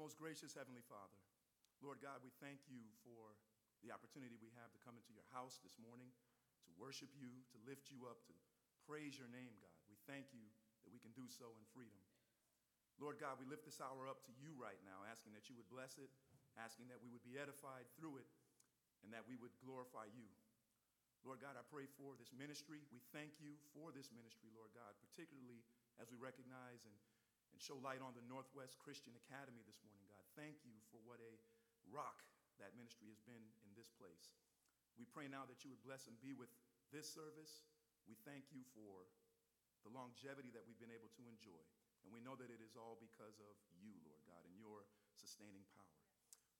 most gracious Heavenly Father, Lord God, we thank you for the opportunity we have to come into your house this morning, to worship you, to lift you up, to praise your name, God. We thank you that we can do so in freedom. Lord God, we lift this hour up to you right now, asking that you would bless it, asking that we would be edified through it, and that we would glorify you. Lord God, I pray for this ministry. We thank you for this ministry, Lord God, particularly as we recognize and, and show light on the Northwest Christian Academy this morning, God. Thank you for what a rock that ministry has been in this place. We pray now that you would bless and be with this service. We thank you for the longevity that we've been able to enjoy. And we know that it is all because of you, Lord God, and your sustaining power.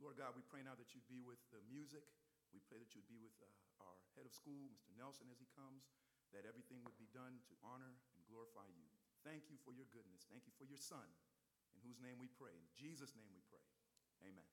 Lord God, we pray now that you'd be with the music. We pray that you'd be with uh, our head of school, Mr. Nelson, as he comes, that everything would be done to honor and glorify you. Thank you for your goodness. Thank you for your son, in whose name we pray. In Jesus' name we pray. Amen.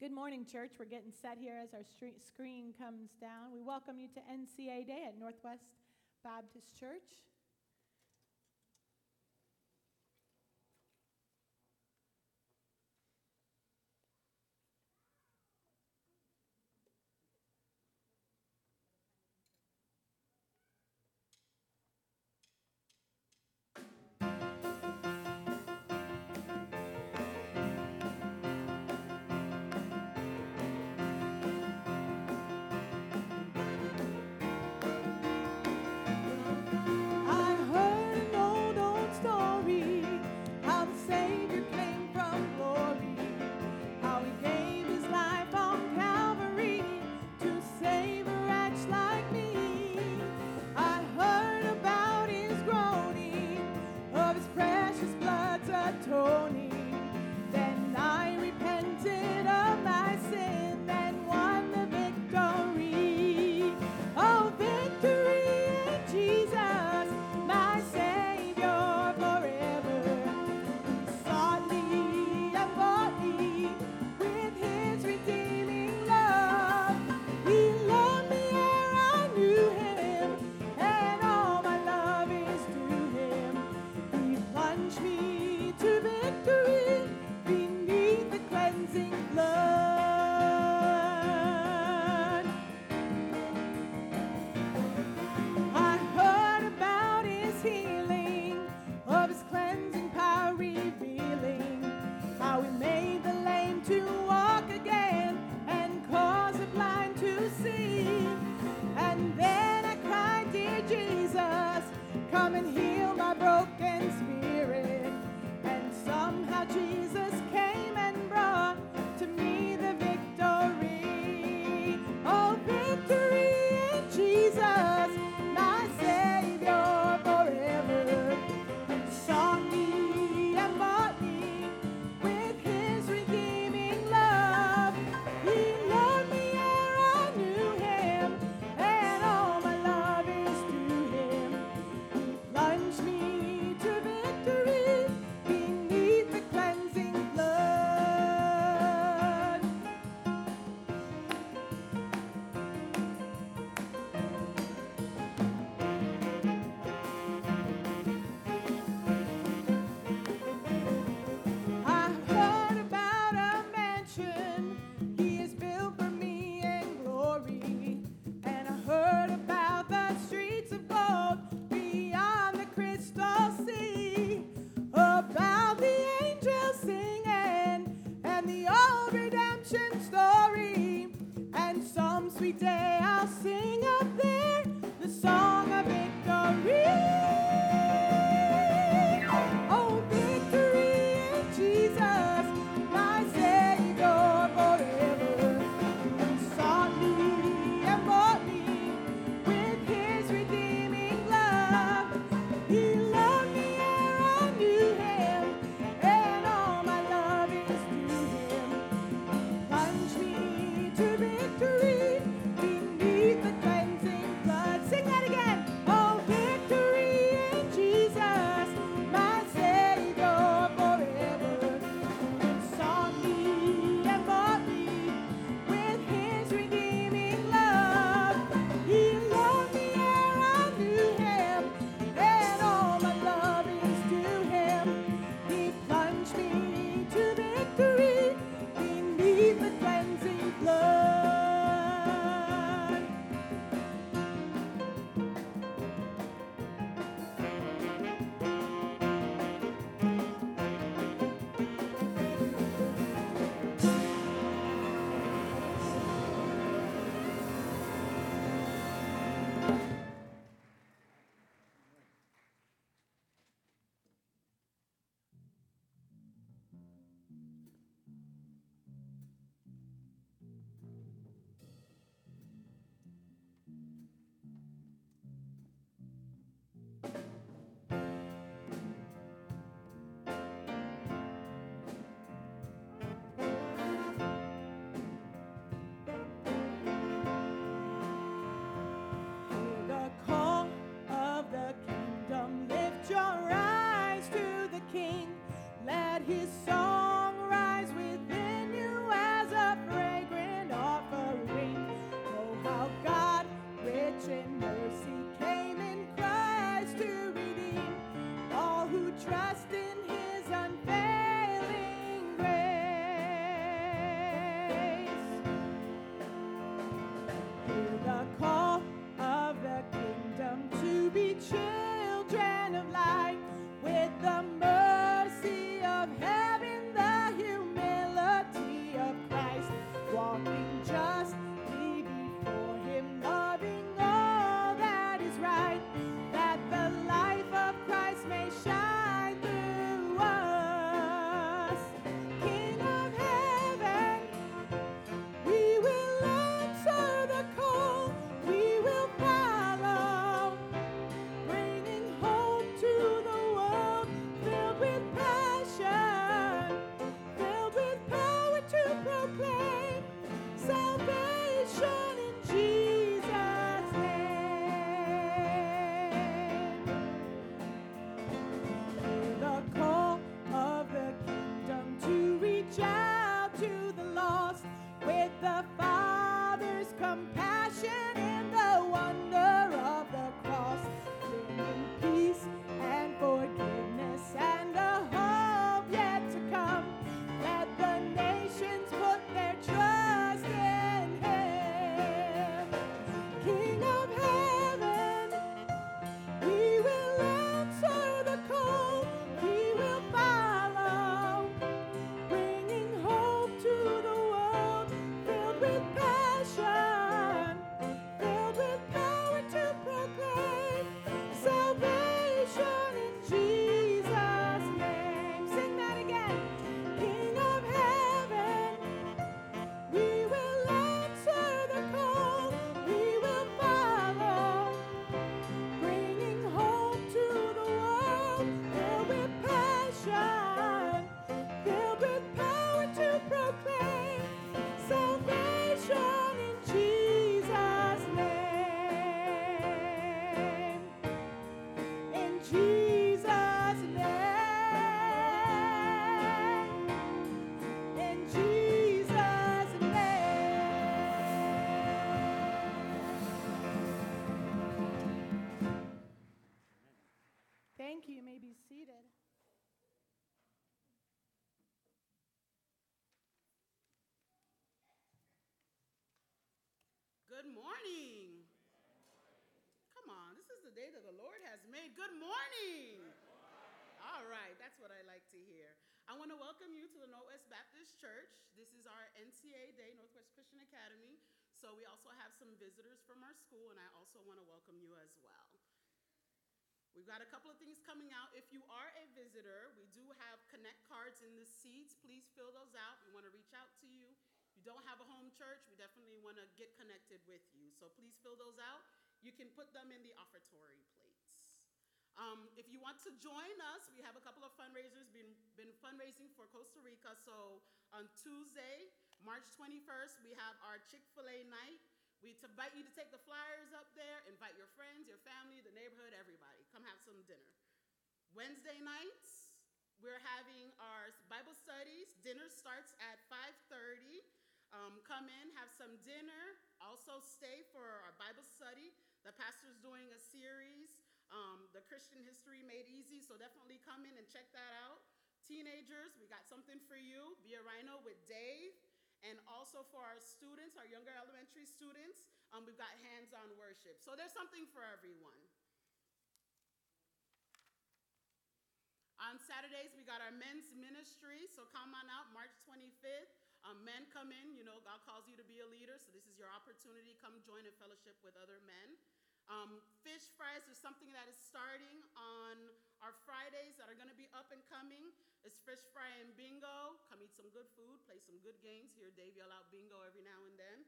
Good morning, church. We're getting set here as our screen comes down. We welcome you to NCA Day at Northwest Baptist Church. love. His song Good morning. Come on, this is the day that the Lord has made. Good morning. All right, that's what I like to hear. I want to welcome you to the Northwest Baptist Church. This is our NCA Day, Northwest Christian Academy. So we also have some visitors from our school, and I also want to welcome you as well. We've got a couple of things coming out. If you are a visitor, we do have connect cards in the seats. Please fill those out. We want to reach out to you. If you don't have a home church, we definitely want to get connected with you. So please fill those out. You can put them in the offertory plates. Um, if you want to join us, we have a couple of fundraisers been, been fundraising for Costa Rica. So on Tuesday, March 21st, we have our Chick-fil-A night. We invite you to take the flyers up there, invite your friends, your family, the neighborhood, everybody. Come have some dinner. Wednesday nights, we're having our Bible studies. Dinner starts at 5:30. Um, come in, have some dinner. Also stay for our Bible study. The pastor's doing a series, um, the Christian History Made Easy. So definitely come in and check that out. Teenagers, we got something for you. Be a rhino with Dave. And also for our students, our younger elementary students, um, we've got hands-on worship. So there's something for everyone. On Saturdays, we got our men's ministry, so come on out, March 25th. Um, men come in, you know, God calls you to be a leader, so this is your opportunity. Come join in fellowship with other men. Um, fish fries is something that is starting on our Fridays that are going to be up and coming. It's fish fry and bingo. Come eat some good food, play some good games. Hear Dave yell out bingo every now and then.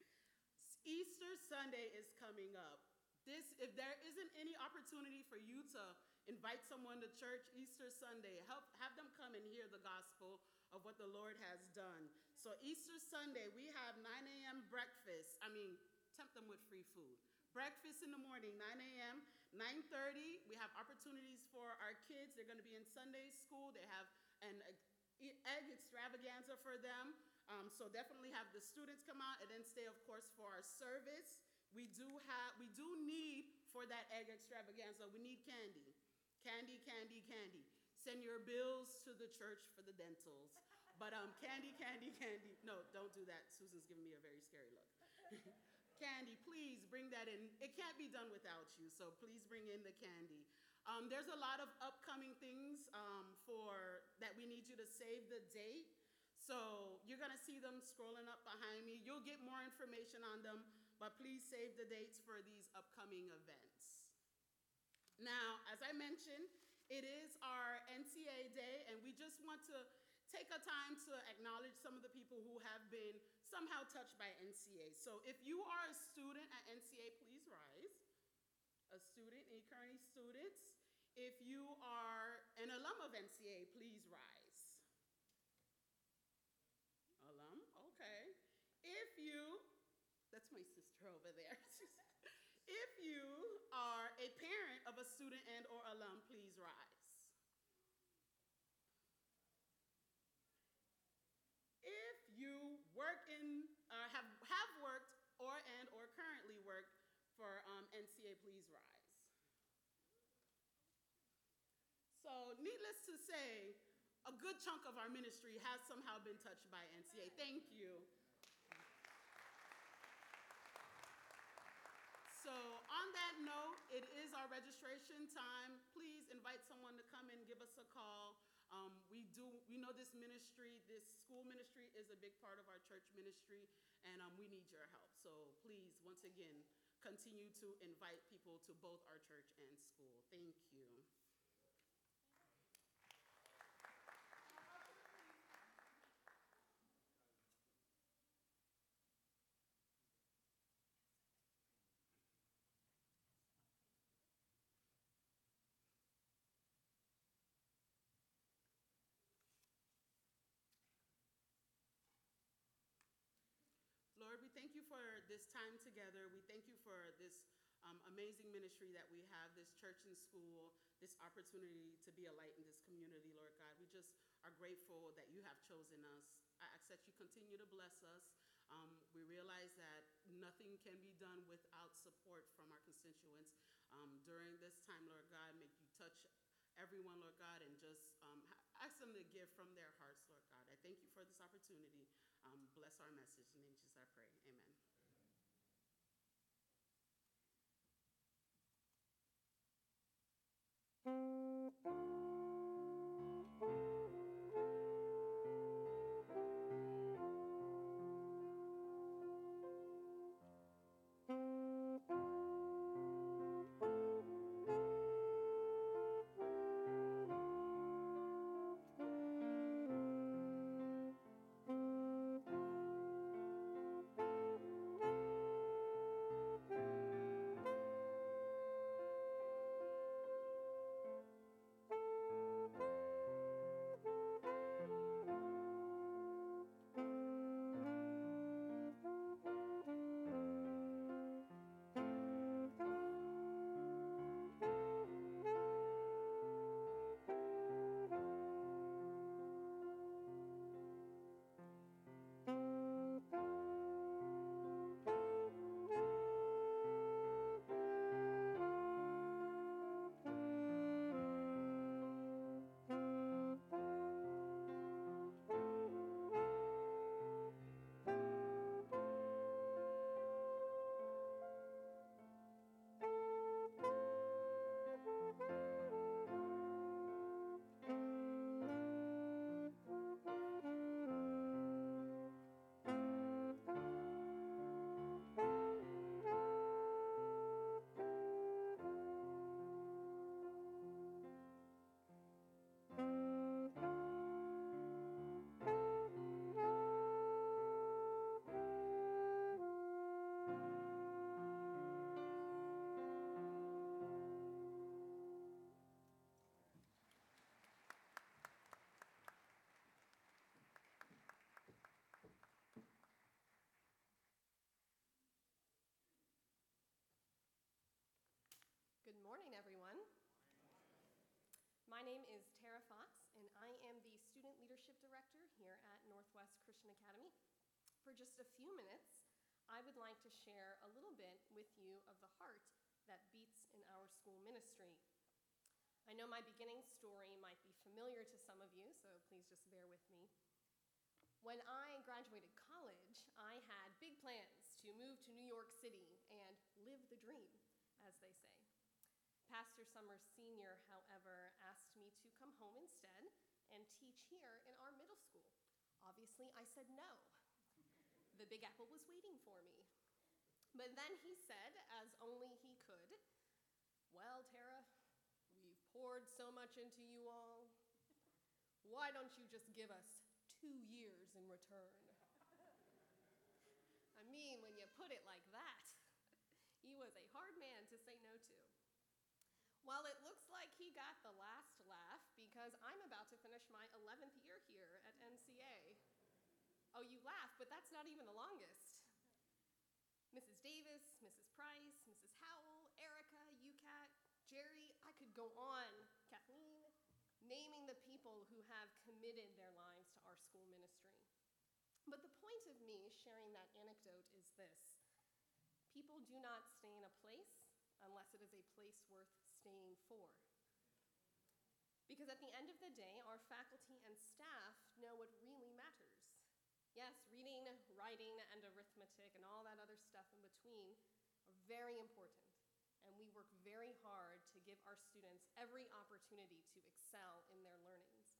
Easter Sunday is coming up. This, if there isn't any opportunity for you to invite someone to church Easter Sunday, help have them come and hear the gospel of what the Lord has done. So Easter Sunday, we have 9 a.m. breakfast. I mean, tempt them with free food. Breakfast in the morning, 9 a.m. 9:30, we have opportunities for our kids. They're going to be in Sunday school. They have an egg extravaganza for them. Um, so definitely have the students come out and then stay, of course, for our service. We do have, we do need for that egg extravaganza, we need candy. Candy, candy, candy. Send your bills to the church for the dentals. But um, candy, candy, candy. No, don't do that. Susan's giving me a very scary look. candy, please bring that in. It can't be done without you, so please bring in the candy. Um, there's a lot of upcoming things um, for that we need you to save the date. So you're gonna see them scrolling up behind me. You'll get more information on them, but please save the dates for these upcoming events. Now, as I mentioned, it is our NCA day, and we just want to take a time to acknowledge some of the people who have been somehow touched by NCA. So if you are a student at NCA, please rise. A student, any current students. If you are an alum of NCA, please rise. Alum, okay. If you, that's my sister over there. if you are a parent of a student and or alum, please rise. If you work in, uh, have, have worked or and or currently work for um, NCA, please rise. So needless to say, a good chunk of our ministry has somehow been touched by NCA. Thank you. So on note, it is our registration time. Please invite someone to come and give us a call. Um, we do, we know this ministry, this school ministry is a big part of our church ministry, and um, we need your help. So please, once again, continue to invite people to both our church and school. Thank you. Lord, we thank you for this time together. We thank you for this um, amazing ministry that we have, this church and school, this opportunity to be a light in this community, Lord God. We just are grateful that you have chosen us. I ask that you continue to bless us. Um, we realize that nothing can be done without support from our constituents. Um, during this time, Lord God, make you touch everyone, Lord God, and just um, ask them to give from their hearts, Lord God. I thank you for this opportunity. Um, bless our message. In Jesus, I pray. Amen. Thank For just a few minutes, I would like to share a little bit with you of the heart that beats in our school ministry. I know my beginning story might be familiar to some of you, so please just bear with me. When I graduated college, I had big plans to move to New York City and live the dream, as they say. Pastor Summers Sr., however, asked me to come home instead and teach here in our middle school. Obviously, I said no. The Big Apple was waiting for me. But then he said, as only he could, Well, Tara, we've poured so much into you all. Why don't you just give us two years in return? I mean, when you put it like that, he was a hard man to say no to. Well, it looks like he got the last laugh because I'm about to finish my 11th year here at NCA. Oh, you laugh, but that's not even the longest. Mrs. Davis, Mrs. Price, Mrs. Howell, Erica, UCAT, Jerry, I could go on, Kathleen, naming the people who have committed their lives to our school ministry. But the point of me sharing that anecdote is this people do not stay in a place unless it is a place worth staying for. Because at the end of the day, our faculty and staff know what really matters. Yes, reading, writing, and arithmetic, and all that other stuff in between are very important. And we work very hard to give our students every opportunity to excel in their learnings.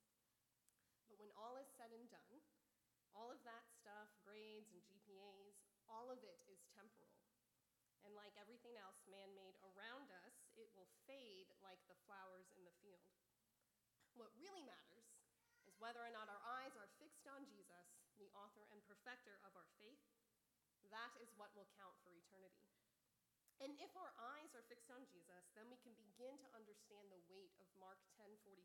But when all is said and done, all of that stuff, grades and GPAs, all of it is temporal. And like everything else man made around us, it will fade like the flowers in the field. What really matters is whether or not our eyes are fixed on Jesus, the author and perfecter of our faith. That is what will count for eternity. And if our eyes are fixed on Jesus, then we can begin to understand the weight of Mark 10:45,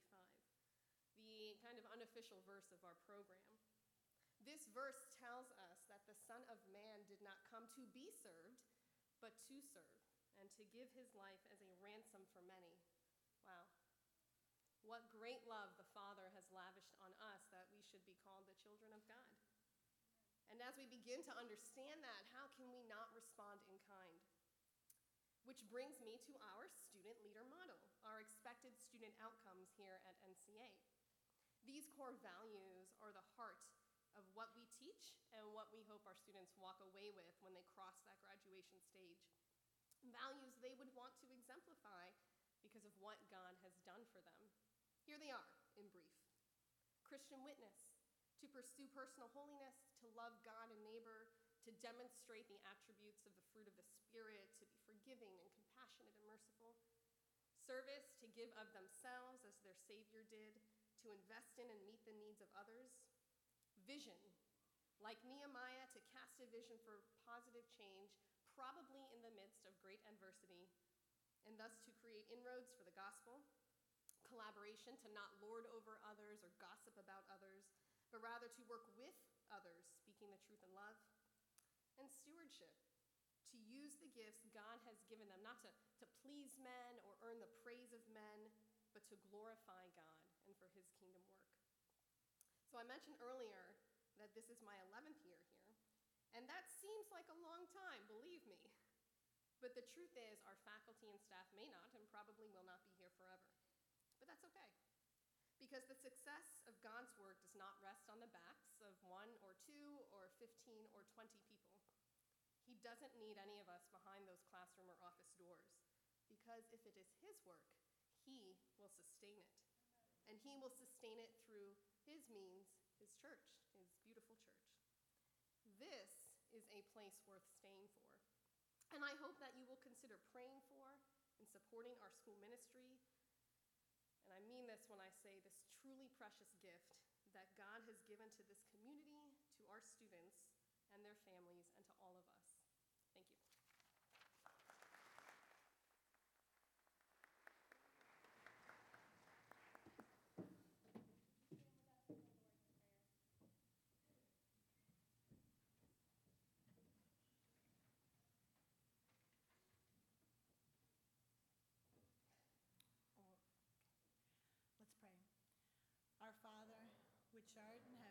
the kind of unofficial verse of our program. This verse tells us that the Son of Man did not come to be served, but to serve, and to give his life as a ransom for many. Wow. What great love the Father has lavished on us that we should be called the children of God. And as we begin to understand that, how can we not respond in kind? Which brings me to our student leader model, our expected student outcomes here at NCA. These core values are the heart of what we teach and what we hope our students walk away with when they cross that graduation stage. Values they would want to exemplify because of what God has done for them. Here they are, in brief Christian witness, to pursue personal holiness, to love God and neighbor, to demonstrate the attributes of the fruit of the Spirit, to be forgiving and compassionate and merciful. Service, to give of themselves as their Savior did, to invest in and meet the needs of others. Vision, like Nehemiah, to cast a vision for positive change, probably in the midst of great adversity, and thus to create inroads for the gospel collaboration to not lord over others or gossip about others, but rather to work with others, speaking the truth in love. And stewardship, to use the gifts God has given them, not to, to please men or earn the praise of men, but to glorify God and for his kingdom work. So I mentioned earlier that this is my 11th year here, and that seems like a long time, believe me. But the truth is, our faculty and staff may not and probably will not be here forever. But that's okay. Because the success of God's work does not rest on the backs of one or two or 15 or 20 people. He doesn't need any of us behind those classroom or office doors. Because if it is His work, He will sustain it. And He will sustain it through His means, His church, His beautiful church. This is a place worth staying for. And I hope that you will consider praying for and supporting our school ministry and I mean this when I say this truly precious gift that God has given to this community, to our students and their families, and to all of us. Which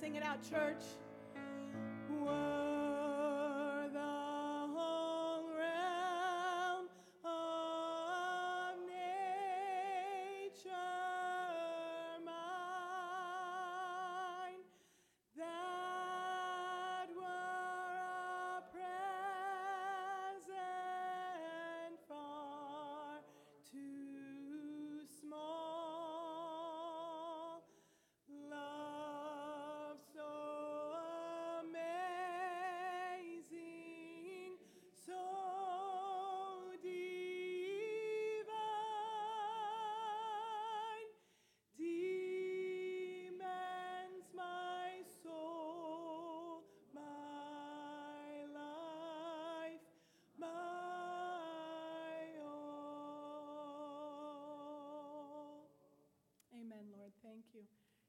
Sing it out, church.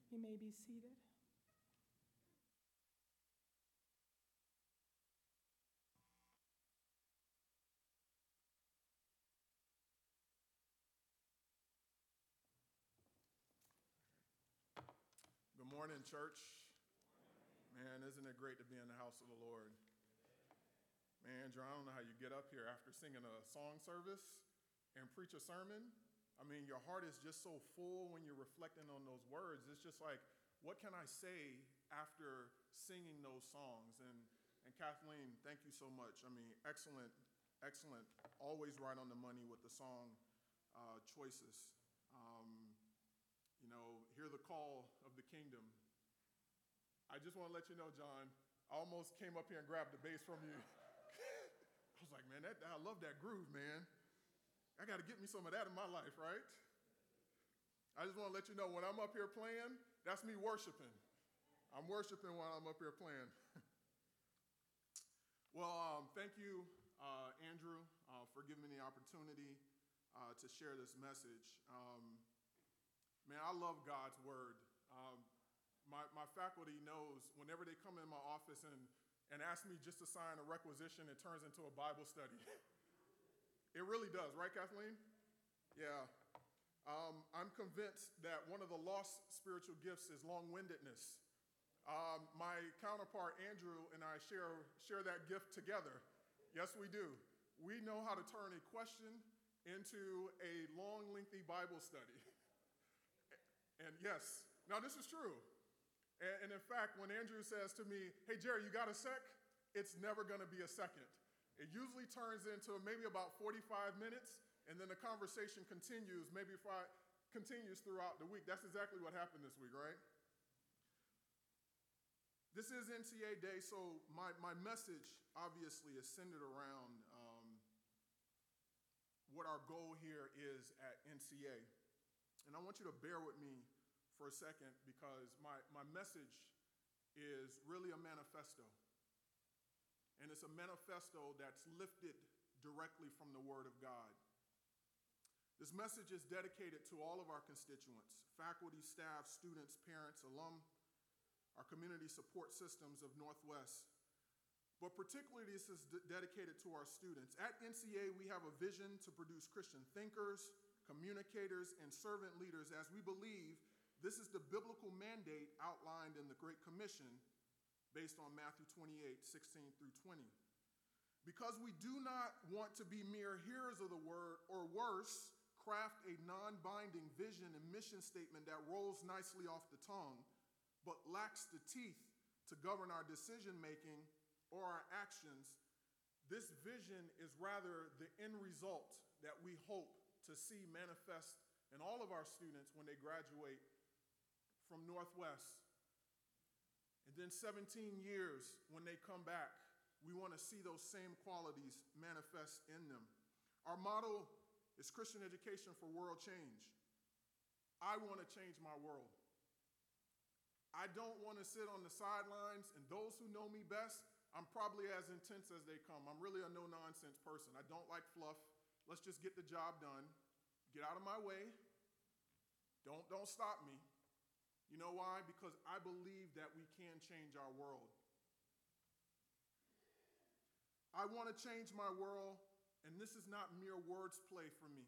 You may be seated. Good morning, church. Man, isn't it great to be in the house of the Lord? Man, Andrew, I don't know how you get up here after singing a song service and preach a sermon. I mean, your heart is just so full when you're reflecting on those words. It's just like, what can I say after singing those songs? And, and Kathleen, thank you so much. I mean, excellent, excellent. Always right on the money with the song uh, choices. Um, you know, hear the call of the kingdom. I just want to let you know, John, I almost came up here and grabbed the bass from you. I was like, man, that, I love that groove, man. I got to get me some of that in my life, right? I just want to let you know when I'm up here playing, that's me worshiping. I'm worshiping while I'm up here playing. well, um, thank you, uh, Andrew, uh, for giving me the opportunity uh, to share this message. Um, Man, I love God's word. Um, my, my faculty knows whenever they come in my office and, and ask me just to sign a requisition, it turns into a Bible study. it really does, right, Kathleen? Yeah. Um, I'm convinced that one of the lost spiritual gifts is long windedness. Um, my counterpart, Andrew, and I share, share that gift together. Yes, we do. We know how to turn a question into a long, lengthy Bible study. And yes, now this is true. And, and, in fact, when Andrew says to me, hey, Jerry, you got a sec? It's never going to be a second. It usually turns into maybe about 45 minutes, and then the conversation continues, maybe five, continues throughout the week. That's exactly what happened this week, right? This is NCA Day, so my, my message obviously is centered around um, what our goal here is at NCA. And I want you to bear with me for a second because my, my message is really a manifesto. And it's a manifesto that's lifted directly from the Word of God. This message is dedicated to all of our constituents faculty, staff, students, parents, alum, our community support systems of Northwest. But particularly, this is d- dedicated to our students. At NCA, we have a vision to produce Christian thinkers, communicators, and servant leaders as we believe this is the biblical mandate outlined in the Great Commission based on Matthew 28 16 through 20. Because we do not want to be mere hearers of the word, or worse, craft a non binding vision and mission statement that rolls nicely off the tongue, but lacks the teeth to govern our decision making or our actions. This vision is rather the end result that we hope to see manifest in all of our students when they graduate from Northwest. And then 17 years when they come back, we want to see those same qualities manifest in them. Our motto is Christian education for world change. I want to change my world. I don't want to sit on the sidelines, and those who know me best, I'm probably as intense as they come. I'm really a no nonsense person. I don't like fluff. Let's just get the job done. Get out of my way. Don't, don't stop me. You know why? Because I believe that we can change our world. I want to change my world, and this is not mere words play for me.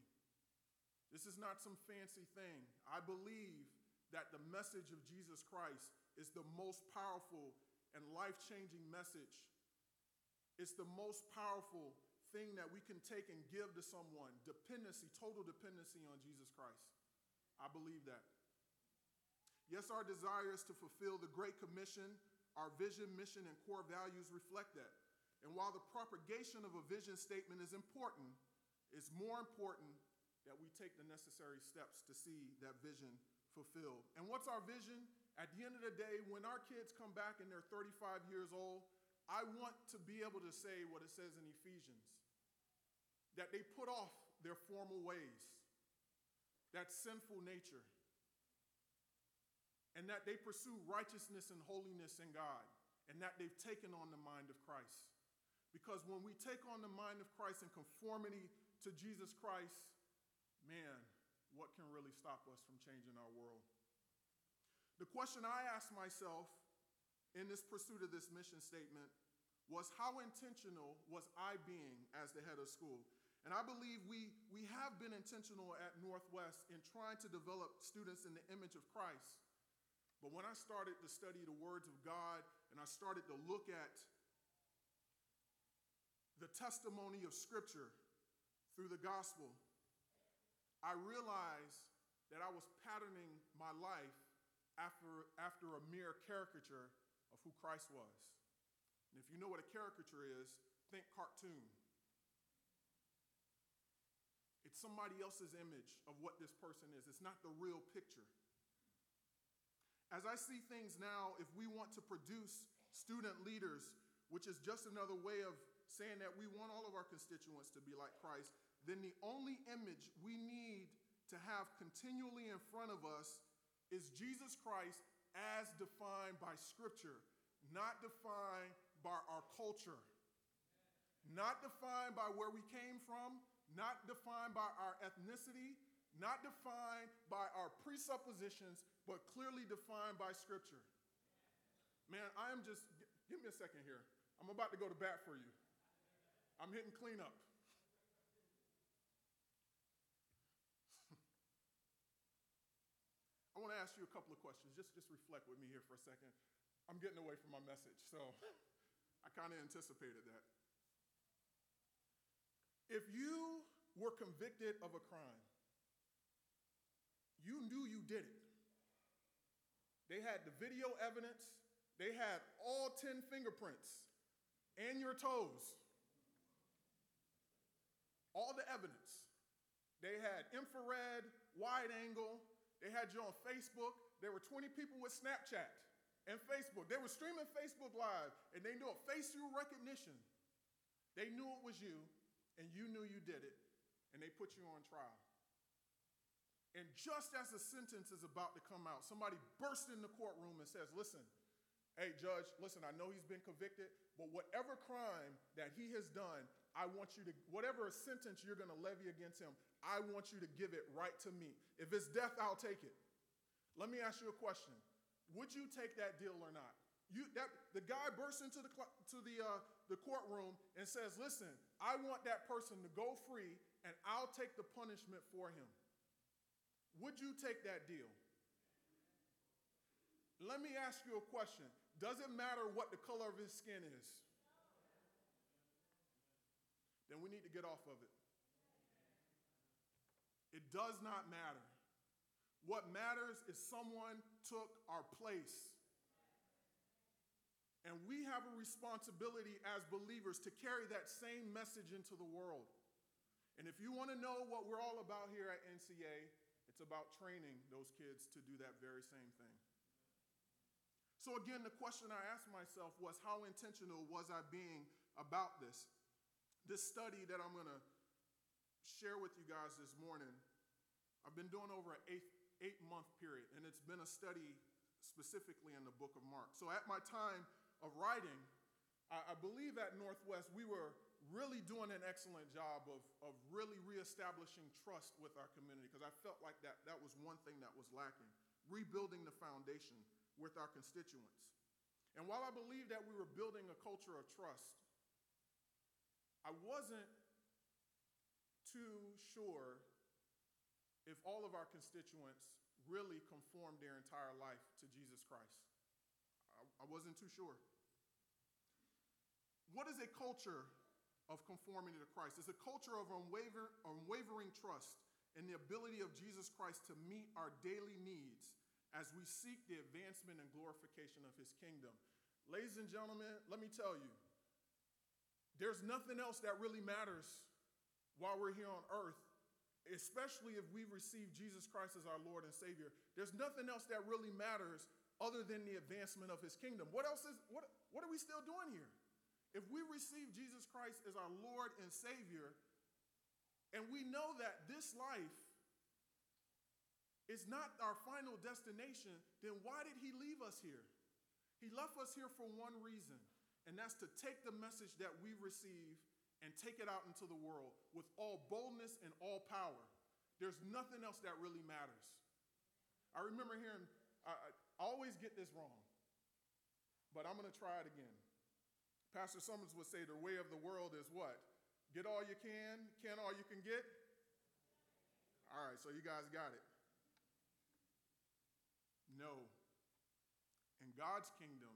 This is not some fancy thing. I believe that the message of Jesus Christ is the most powerful and life changing message. It's the most powerful thing that we can take and give to someone dependency, total dependency on Jesus Christ. I believe that. Yes, our desires to fulfill the Great Commission, our vision, mission, and core values reflect that. And while the propagation of a vision statement is important, it's more important that we take the necessary steps to see that vision fulfilled. And what's our vision? At the end of the day, when our kids come back and they're 35 years old, I want to be able to say what it says in Ephesians that they put off their former ways, that sinful nature, and that they pursue righteousness and holiness in God, and that they've taken on the mind of Christ. Because when we take on the mind of Christ in conformity to Jesus Christ, man, what can really stop us from changing our world? The question I asked myself in this pursuit of this mission statement was how intentional was I being as the head of school? And I believe we, we have been intentional at Northwest in trying to develop students in the image of Christ. But when I started to study the words of God and I started to look at the testimony of Scripture through the gospel, I realized that I was patterning my life after, after a mere caricature of who Christ was. And if you know what a caricature is, think cartoon. It's somebody else's image of what this person is, it's not the real picture. As I see things now, if we want to produce student leaders, which is just another way of saying that we want all of our constituents to be like Christ, then the only image we need to have continually in front of us is Jesus Christ as defined by Scripture, not defined by our culture, not defined by where we came from, not defined by our ethnicity, not defined by our presuppositions, but clearly defined by Scripture. Man, I am just, give me a second here. I'm about to go to bat for you. I'm hitting cleanup. I want to ask you a couple of questions. Just, just reflect with me here for a second. I'm getting away from my message, so I kind of anticipated that. If you were convicted of a crime, you knew you did it. They had the video evidence, they had all 10 fingerprints and your toes, all the evidence. They had infrared, wide angle, they had you on Facebook. There were 20 people with Snapchat and Facebook. They were streaming Facebook Live, and they knew it. Face recognition. They knew it was you, and you knew you did it, and they put you on trial. And just as the sentence is about to come out, somebody bursts in the courtroom and says, Listen, hey, judge, listen, I know he's been convicted, but whatever crime that he has done, I want you to, whatever sentence you're going to levy against him, I want you to give it right to me. If it's death, I'll take it. Let me ask you a question. Would you take that deal or not? You, that, the guy bursts into the, to the, uh, the courtroom and says, Listen, I want that person to go free and I'll take the punishment for him. Would you take that deal? Let me ask you a question. Does it matter what the color of his skin is? Then we need to get off of it. It does not matter. What matters is someone took our place. And we have a responsibility as believers to carry that same message into the world. And if you want to know what we're all about here at NCA, it's about training those kids to do that very same thing. So, again, the question I asked myself was how intentional was I being about this? This study that I'm going to share with you guys this morning, I've been doing over an eight, eight month period, and it's been a study specifically in the book of Mark. So at my time of writing, I, I believe at Northwest we were really doing an excellent job of, of really reestablishing trust with our community because I felt like that, that was one thing that was lacking, rebuilding the foundation with our constituents. And while I believe that we were building a culture of trust, I wasn't too sure if all of our constituents really conformed their entire life to Jesus Christ. I, I wasn't too sure. What is a culture of conformity to Christ? It's a culture of unwaver, unwavering trust in the ability of Jesus Christ to meet our daily needs as we seek the advancement and glorification of his kingdom. Ladies and gentlemen, let me tell you, there's nothing else that really matters while we're here on earth, especially if we receive Jesus Christ as our Lord and Savior. There's nothing else that really matters other than the advancement of his kingdom. What else is what what are we still doing here? If we receive Jesus Christ as our Lord and Savior, and we know that this life is not our final destination, then why did He leave us here? He left us here for one reason, and that's to take the message that we receive and take it out into the world with all boldness and all power. There's nothing else that really matters. I remember hearing, I, I always get this wrong, but I'm to try it again. Pastor Summers would say the way of the world is what? Get all you can, can all you can get? All right, so you guys got it. No. In God's kingdom,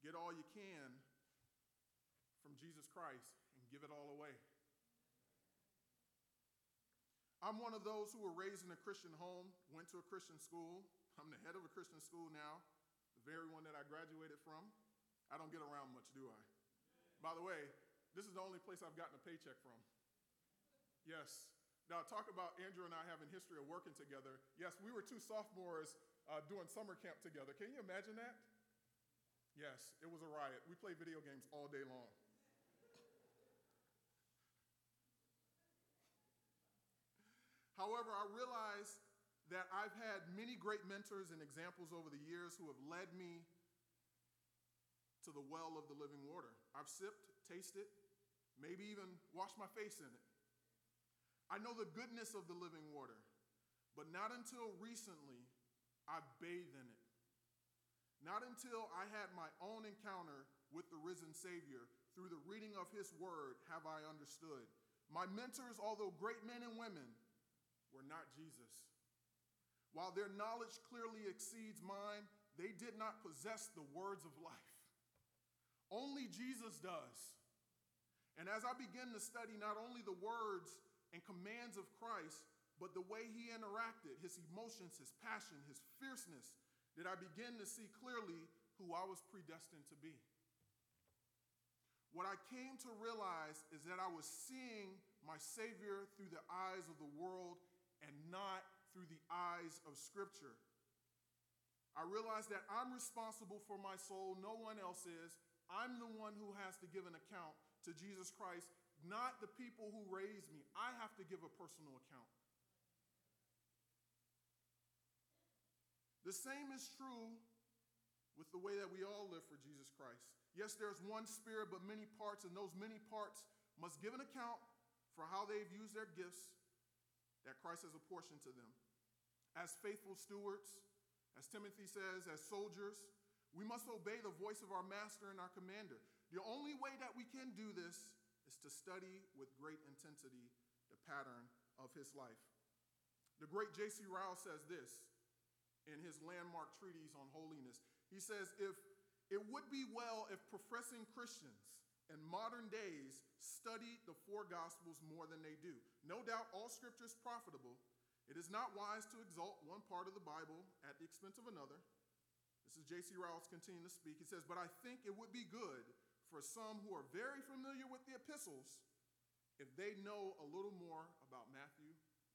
get all you can from Jesus Christ and give it all away. I'm one of those who were raised in a Christian home, went to a Christian school. I'm the head of a Christian school now, the very one that I graduated from. I don't get around much, do I? By the way, this is the only place I've gotten a paycheck from. Yes. Now, talk about Andrew and I having history of working together. Yes, we were two sophomores uh, doing summer camp together. Can you imagine that? Yes, it was a riot. We played video games all day long. However, I realize that I've had many great mentors and examples over the years who have led me to the well of the living water. I've sipped, tasted, maybe even washed my face in it. I know the goodness of the living water, but not until recently I bathed in it. Not until I had my own encounter with the risen Savior through the reading of His Word have I understood. My mentors, although great men and women, were not Jesus. While their knowledge clearly exceeds mine, they did not possess the words of life. Only Jesus does. And as I begin to study not only the words and commands of Christ, but the way he interacted, his emotions, his passion, his fierceness, did I begin to see clearly who I was predestined to be. What I came to realize is that I was seeing my Savior through the eyes of the world and not through the eyes of Scripture. I realized that I'm responsible for my soul, no one else is, I'm the one who has to give an account to Jesus Christ, not the people who raised me. I have to give a personal account. The same is true with the way that we all live for Jesus Christ. Yes, there's one spirit, but many parts, and those many parts must give an account for how they've used their gifts that Christ has apportioned to them. As faithful stewards, as Timothy says, as soldiers, we must obey the voice of our master and our commander. The only way that we can do this is to study with great intensity the pattern of his life. The great J.C. Ryle says this in his landmark treatise on holiness. He says, If it would be well if professing Christians in modern days studied the four gospels more than they do. No doubt all scripture is profitable. It is not wise to exalt one part of the Bible at the expense of another. This is J.C. Ryle continuing to speak. He says, But I think it would be good for some who are very familiar with the epistles if they know a little more about Matthew,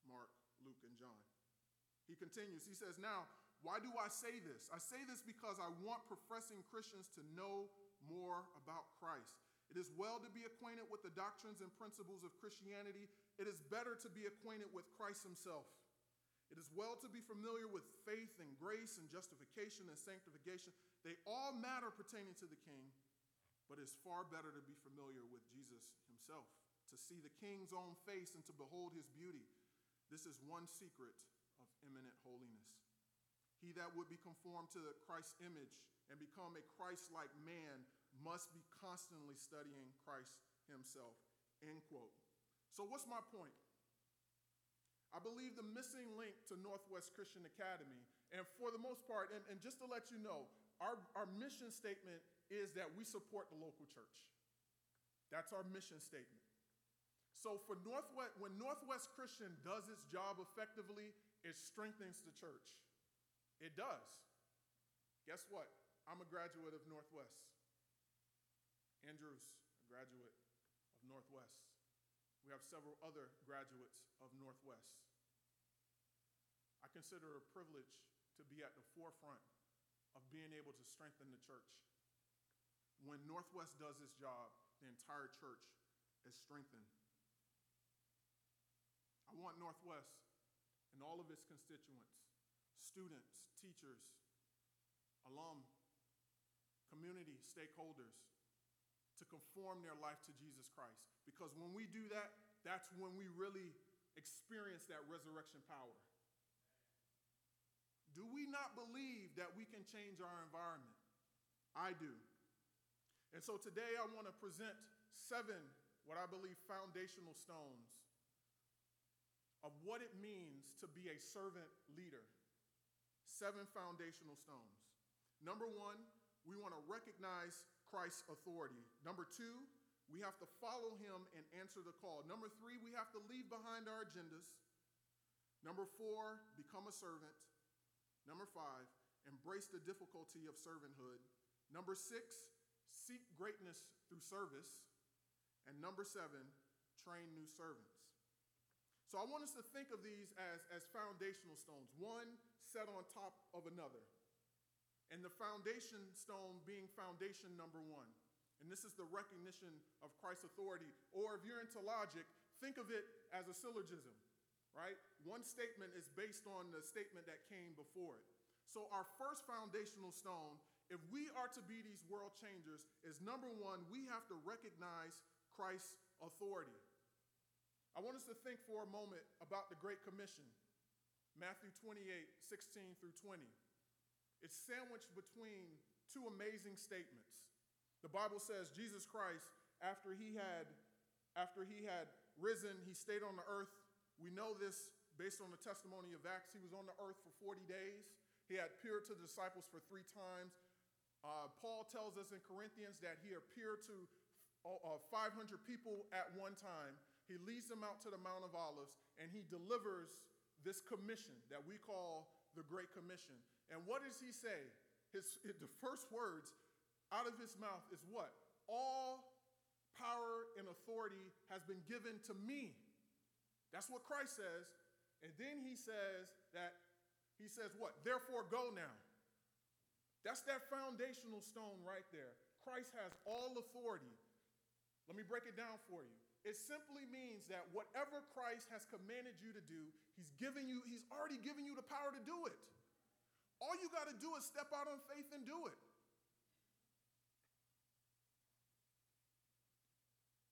Mark, Luke, and John. He continues, he says, Now, why do I say this? I say this because I want professing Christians to know more about Christ. It is well to be acquainted with the doctrines and principles of Christianity. It is better to be acquainted with Christ himself. It is well to be familiar with faith and grace and justification and sanctification. They all matter pertaining to the king, but it's far better to be familiar with Jesus himself, to see the king's own face and to behold his beauty. This is one secret of eminent holiness. He that would be conformed to Christ's image and become a Christ like man must be constantly studying Christ himself. End quote. So, what's my point? I believe the missing link to Northwest Christian Academy, and for the most part, and, and just to let you know, our, our mission statement is that we support the local church. That's our mission statement. So for Northwest, when Northwest Christian does its job effectively, it strengthens the church. It does. Guess what? I'm a graduate of Northwest. Andrew's a graduate of Northwest. We have several other graduates of Northwest. I consider it a privilege to be at the forefront of being able to strengthen the church. When Northwest does its job, the entire church is strengthened. I want Northwest and all of its constituents, students, teachers, alum, community, stakeholders, to conform their life to Jesus Christ. Because when we do that, that's when we really experience that resurrection power. Do we not believe that we can change our environment? I do. And so today I want to present seven, what I believe, foundational stones of what it means to be a servant leader. Seven foundational stones. Number one, we want to recognize Christ's authority. Number two, we have to follow him and answer the call. Number three, we have to leave behind our agendas. Number four, become a servant. Number five, embrace the difficulty of servanthood. Number six, seek greatness through service. And number seven, train new servants. So I want us to think of these as, as foundational stones, one set on top of another and the foundation stone being foundation number one. And this is the recognition of Christ's authority. Or if you're into logic, think of it as a syllogism, right? One statement is based on the statement that came before it. So, our first foundational stone, if we are to be these world changers, is number one, we have to recognize Christ's authority. I want us to think for a moment about the Great Commission, Matthew 28 16 through 20. It's sandwiched between two amazing statements. The Bible says Jesus Christ, after he had, after he had risen, he stayed on the earth. We know this based on the testimony of Acts. He was on the earth for 40 days. He had appeared to the disciples for three times. Uh, Paul tells us in Corinthians that he appeared to uh, 500 people at one time. He leads them out to the Mount of Olives and he delivers this commission that we call the Great Commission. And what does he say? His, the first words out of his mouth is what? All power and authority has been given to me. That's what Christ says. And then he says that, he says what? Therefore, go now. That's that foundational stone right there. Christ has all authority. Let me break it down for you. It simply means that whatever Christ has commanded you to do, he's given you, he's already given you the power to do it. All you got to do is step out on faith and do it.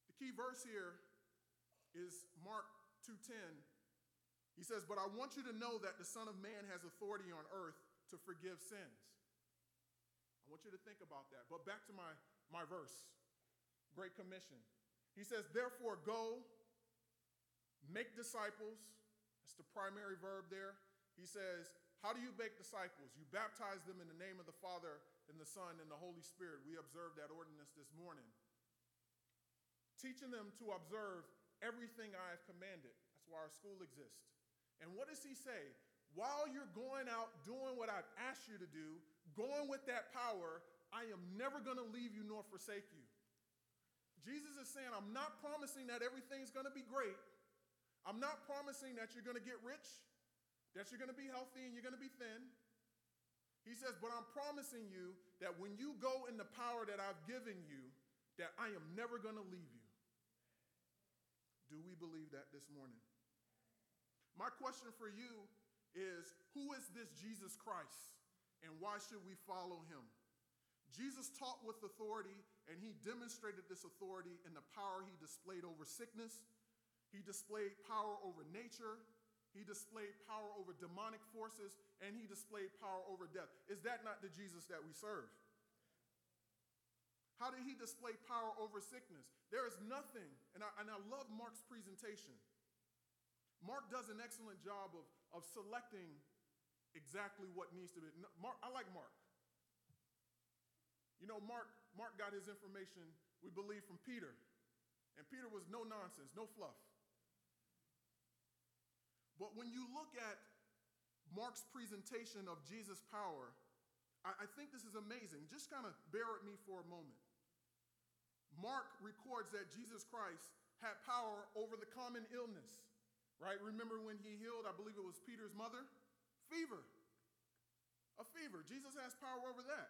The key verse here is Mark 2:10. He says, "But I want you to know that the Son of Man has authority on earth to forgive sins." I want you to think about that. But back to my, my verse. Great Commission. He says, Therefore, go, make disciples. That's the primary verb there. He says, how do you make disciples? You baptize them in the name of the Father and the Son and the Holy Spirit. We observed that ordinance this morning. Teaching them to observe everything I have commanded. That's why our school exists. And what does he say? While you're going out doing what I've asked you to do, going with that power, I am never going to leave you nor forsake you. Jesus is saying, I'm not promising that everything's going to be great. I'm not promising that you're going to get rich that you're going to be healthy and you're going to be thin. He says, But I'm promising you that when you go in the power that I've given you, that I am never going to leave you. Do we believe that this morning? My question for you is who is this Jesus Christ and why should we follow him? Jesus taught with authority and he demonstrated this authority in the power he displayed over sickness. He displayed power over nature. He displayed power over demonic forces and he displayed power over death. Is that not the Jesus that we serve? How did he display power over sickness? There is nothing, and I, and I love Mark's presentation. Mark does an excellent job of, of selecting exactly what needs to be. Mark, I like Mark. You know, Mark, Mark got his information, we believe, from Peter. And Peter was no nonsense, no fluff. But when you look at Mark's presentation of Jesus' power, I, I think this is amazing. Just kind of bear with me for a moment. Mark records that Jesus Christ had power over the common illness, right? Remember when he healed, I believe it was Peter's mother? Fever. A fever. Jesus has power over that.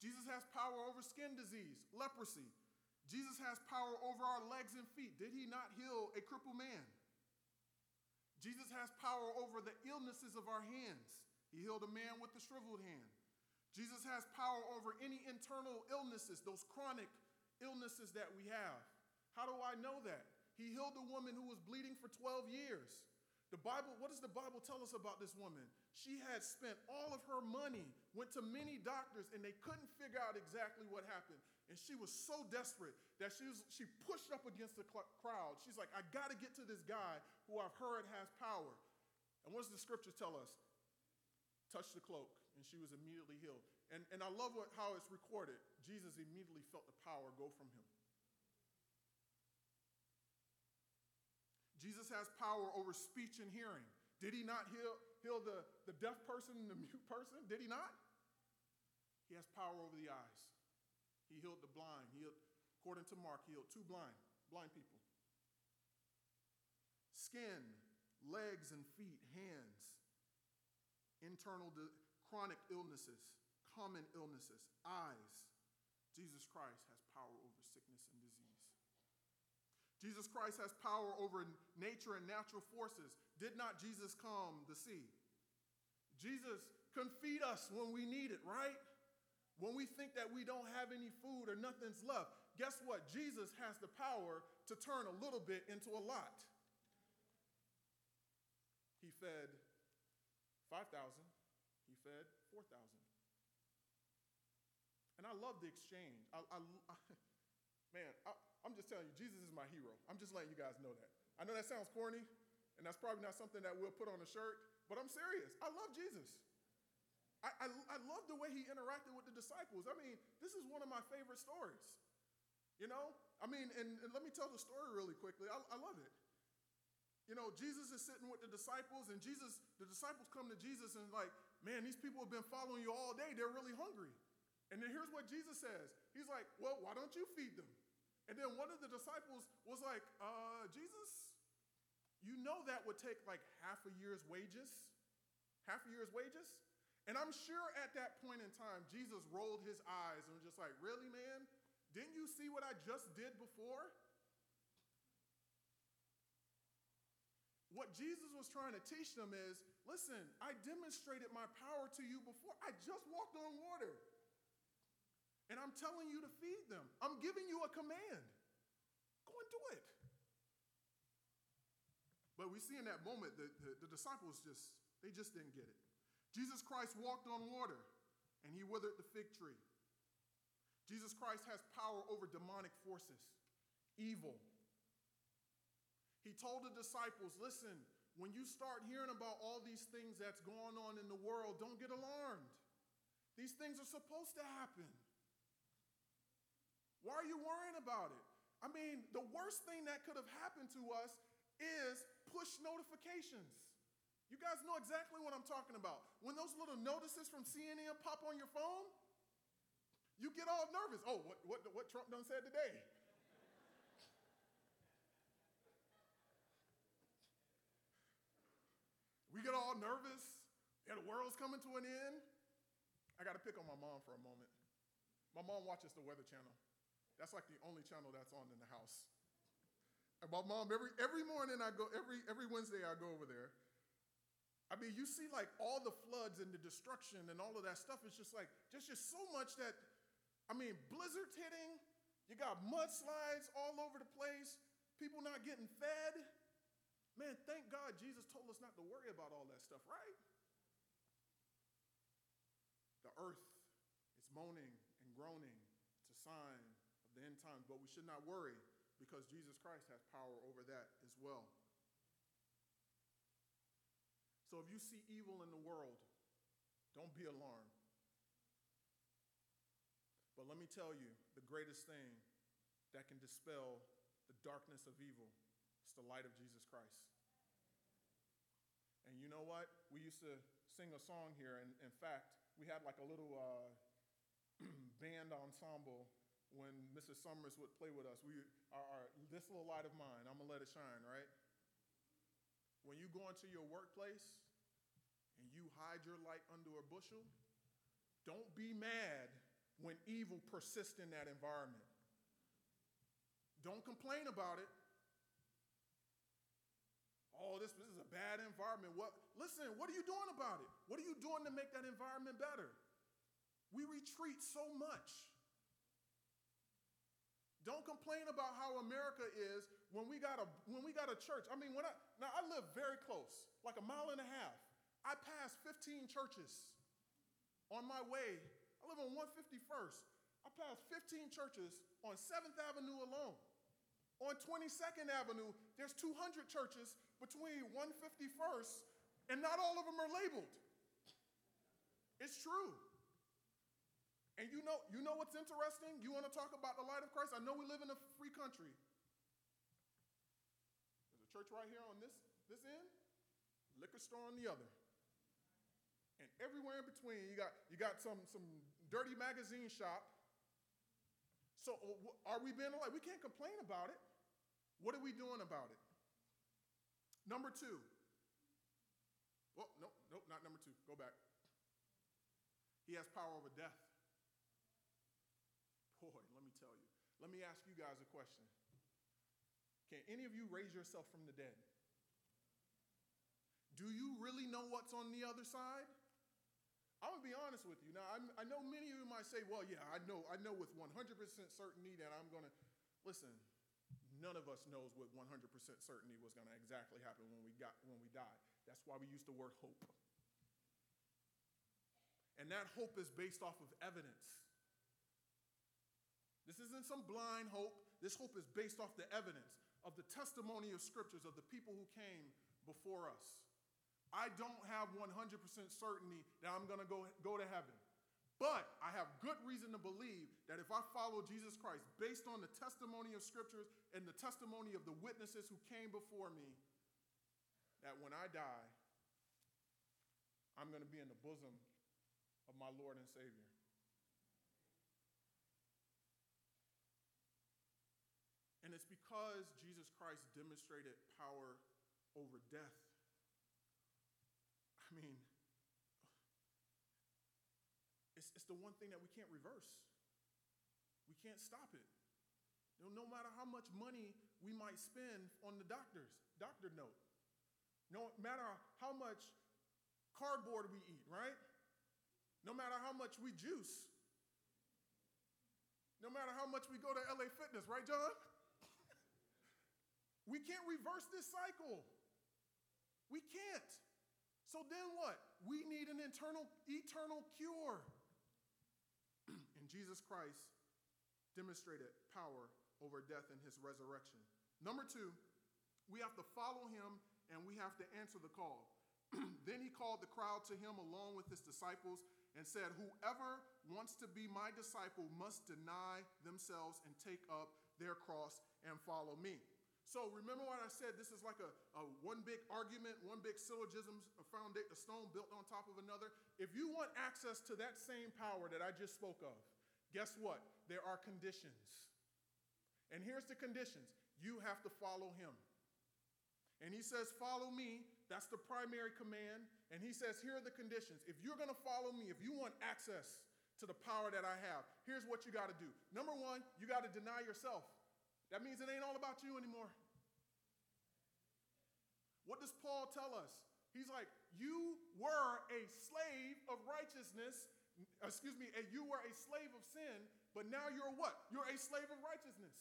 Jesus has power over skin disease, leprosy. Jesus has power over our legs and feet. Did he not heal a crippled man? Jesus has power over the illnesses of our hands. He healed a man with a shriveled hand. Jesus has power over any internal illnesses, those chronic illnesses that we have. How do I know that? He healed a woman who was bleeding for 12 years. The Bible, what does the Bible tell us about this woman? She had spent all of her money, went to many doctors, and they couldn't figure out exactly what happened. And she was so desperate that she, was, she pushed up against the crowd. She's like, I got to get to this guy who I've heard has power. And what does the scriptures tell us? Touch the cloak and she was immediately healed. And, and I love what, how it's recorded. Jesus immediately felt the power go from him. Jesus has power over speech and hearing. Did he not heal, heal the, the deaf person and the mute person? Did he not? He has power over the eyes. He healed the blind. He healed, according to Mark, he healed two blind, blind people. Skin, legs and feet, hands, internal chronic illnesses, common illnesses, eyes. Jesus Christ has power over sickness and disease. Jesus Christ has power over nature and natural forces. Did not Jesus calm the sea? Jesus can feed us when we need it, right? When we think that we don't have any food or nothing's left, guess what? Jesus has the power to turn a little bit into a lot. He fed 5,000 he fed 4,000. And I love the exchange. I, I, I man, I, I'm just telling you, Jesus is my hero. I'm just letting you guys know that. I know that sounds corny, and that's probably not something that we'll put on a shirt, but I'm serious. I love Jesus. I, I, I, love the way he interacted with the disciples. I mean, this is one of my favorite stories. You know? I mean, and, and let me tell the story really quickly. I, I love it. You know, Jesus is sitting with the disciples, and Jesus, the disciples come to Jesus and like, man, these people have been following you all day. They're really hungry. And then here's what Jesus says. He's like, well, why don't you feed them? And then one of the disciples was like, uh, Jesus, you know that would take like half a year's wages? Half a year's wages? And I'm sure at that point in time, Jesus rolled his eyes and was just like, really, man? Didn't you see what I just did before? What Jesus was trying to teach them is listen, I demonstrated my power to you before. I just walked on water. And I'm telling you to feed them. I'm giving you a command. Go and do it. But we see in that moment that the, the disciples just, they just didn't get it. Jesus Christ walked on water and he withered the fig tree. Jesus Christ has power over demonic forces, evil, he told the disciples, listen, when you start hearing about all these things that's going on in the world, don't get alarmed. These things are supposed to happen. Why are you worrying about it? I mean, the worst thing that could have happened to us is push notifications. You guys know exactly what I'm talking about. When those little notices from CNN pop on your phone, you get all nervous. Oh, what, what, what Trump done said today? We get all nervous. Yeah, the world's coming to an end. I got to pick on my mom for a moment. My mom watches the Weather Channel. That's like the only channel that's on in the house. And my mom, every, every morning I go, every, every Wednesday I go over there, I mean, you see like all the floods and the destruction and all of that stuff. It's just like, just, just so much that, I mean, blizzards hitting, you got mudslides all over the place, people not getting fed. Man, thank God Jesus told us not to worry about all that stuff, right? The earth is moaning and groaning. It's a sign of the end times, but we should not worry because Jesus Christ has power over that as well. So if you see evil in the world, don't be alarmed. But let me tell you the greatest thing that can dispel the darkness of evil is the light of Jesus Christ. And you know what? We used to sing a song here, and in fact, we had like a little uh, band ensemble when Mrs. Summers would play with us. We, our, our, this little light of mine, I'm gonna let it shine, right? When you go into your workplace and you hide your light under a bushel, don't be mad when evil persists in that environment. Don't complain about it. Oh, this, this is a bad environment. What? Listen, what are you doing about it? What are you doing to make that environment better? We retreat so much. Don't complain about how America is when we got a when we got a church. I mean, when I now I live very close, like a mile and a half. I pass 15 churches on my way. I live on 151st. I pass 15 churches on 7th Avenue alone. On 22nd Avenue, there's 200 churches between 151st, and not all of them are labeled. It's true. And you know, you know what's interesting? You want to talk about the light of Christ? I know we live in a free country. There's a church right here on this, this end, liquor store on the other. And everywhere in between, you got, you got some, some dirty magazine shop. So uh, are we being alive? We can't complain about it. What are we doing about it? Number two. Well, no, nope, not number two. Go back. He has power over death. Boy, let me tell you. Let me ask you guys a question. Can any of you raise yourself from the dead? Do you really know what's on the other side? I'm gonna be honest with you. Now, I'm, i know many of you might say, "Well, yeah, I know, I know with 100% certainty that I'm gonna." Listen, none of us knows with 100% certainty what's gonna exactly happen when we got when we die. That's why we use the word hope. And that hope is based off of evidence. This isn't some blind hope. This hope is based off the evidence of the testimony of scriptures of the people who came before us. I don't have 100% certainty that I'm going to go, go to heaven. But I have good reason to believe that if I follow Jesus Christ based on the testimony of scriptures and the testimony of the witnesses who came before me, that when I die, I'm going to be in the bosom of my Lord and Savior. And it's because Jesus Christ demonstrated power over death. I mean, it's, it's the one thing that we can't reverse. We can't stop it. You know, no matter how much money we might spend on the doctor's doctor note, no matter how much cardboard we eat, right? No matter how much we juice, no matter how much we go to LA Fitness, right, John? We can't reverse this cycle. We can't. So then what? We need an internal, eternal cure. and Jesus Christ demonstrated power over death in his resurrection. Number two, we have to follow him and we have to answer the call. then he called the crowd to him along with his disciples and said, Whoever wants to be my disciple must deny themselves and take up their cross and follow me. So remember what I said? This is like a, a one big argument, one big syllogism, a, foundation, a stone built on top of another. If you want access to that same power that I just spoke of, guess what? There are conditions. And here's the conditions you have to follow him. And he says, Follow me. That's the primary command. And he says, Here are the conditions. If you're going to follow me, if you want access to the power that I have, here's what you got to do. Number one, you got to deny yourself. That means it ain't all about you anymore. What does Paul tell us? He's like, You were a slave of righteousness. Excuse me, and you were a slave of sin, but now you're what? You're a slave of righteousness.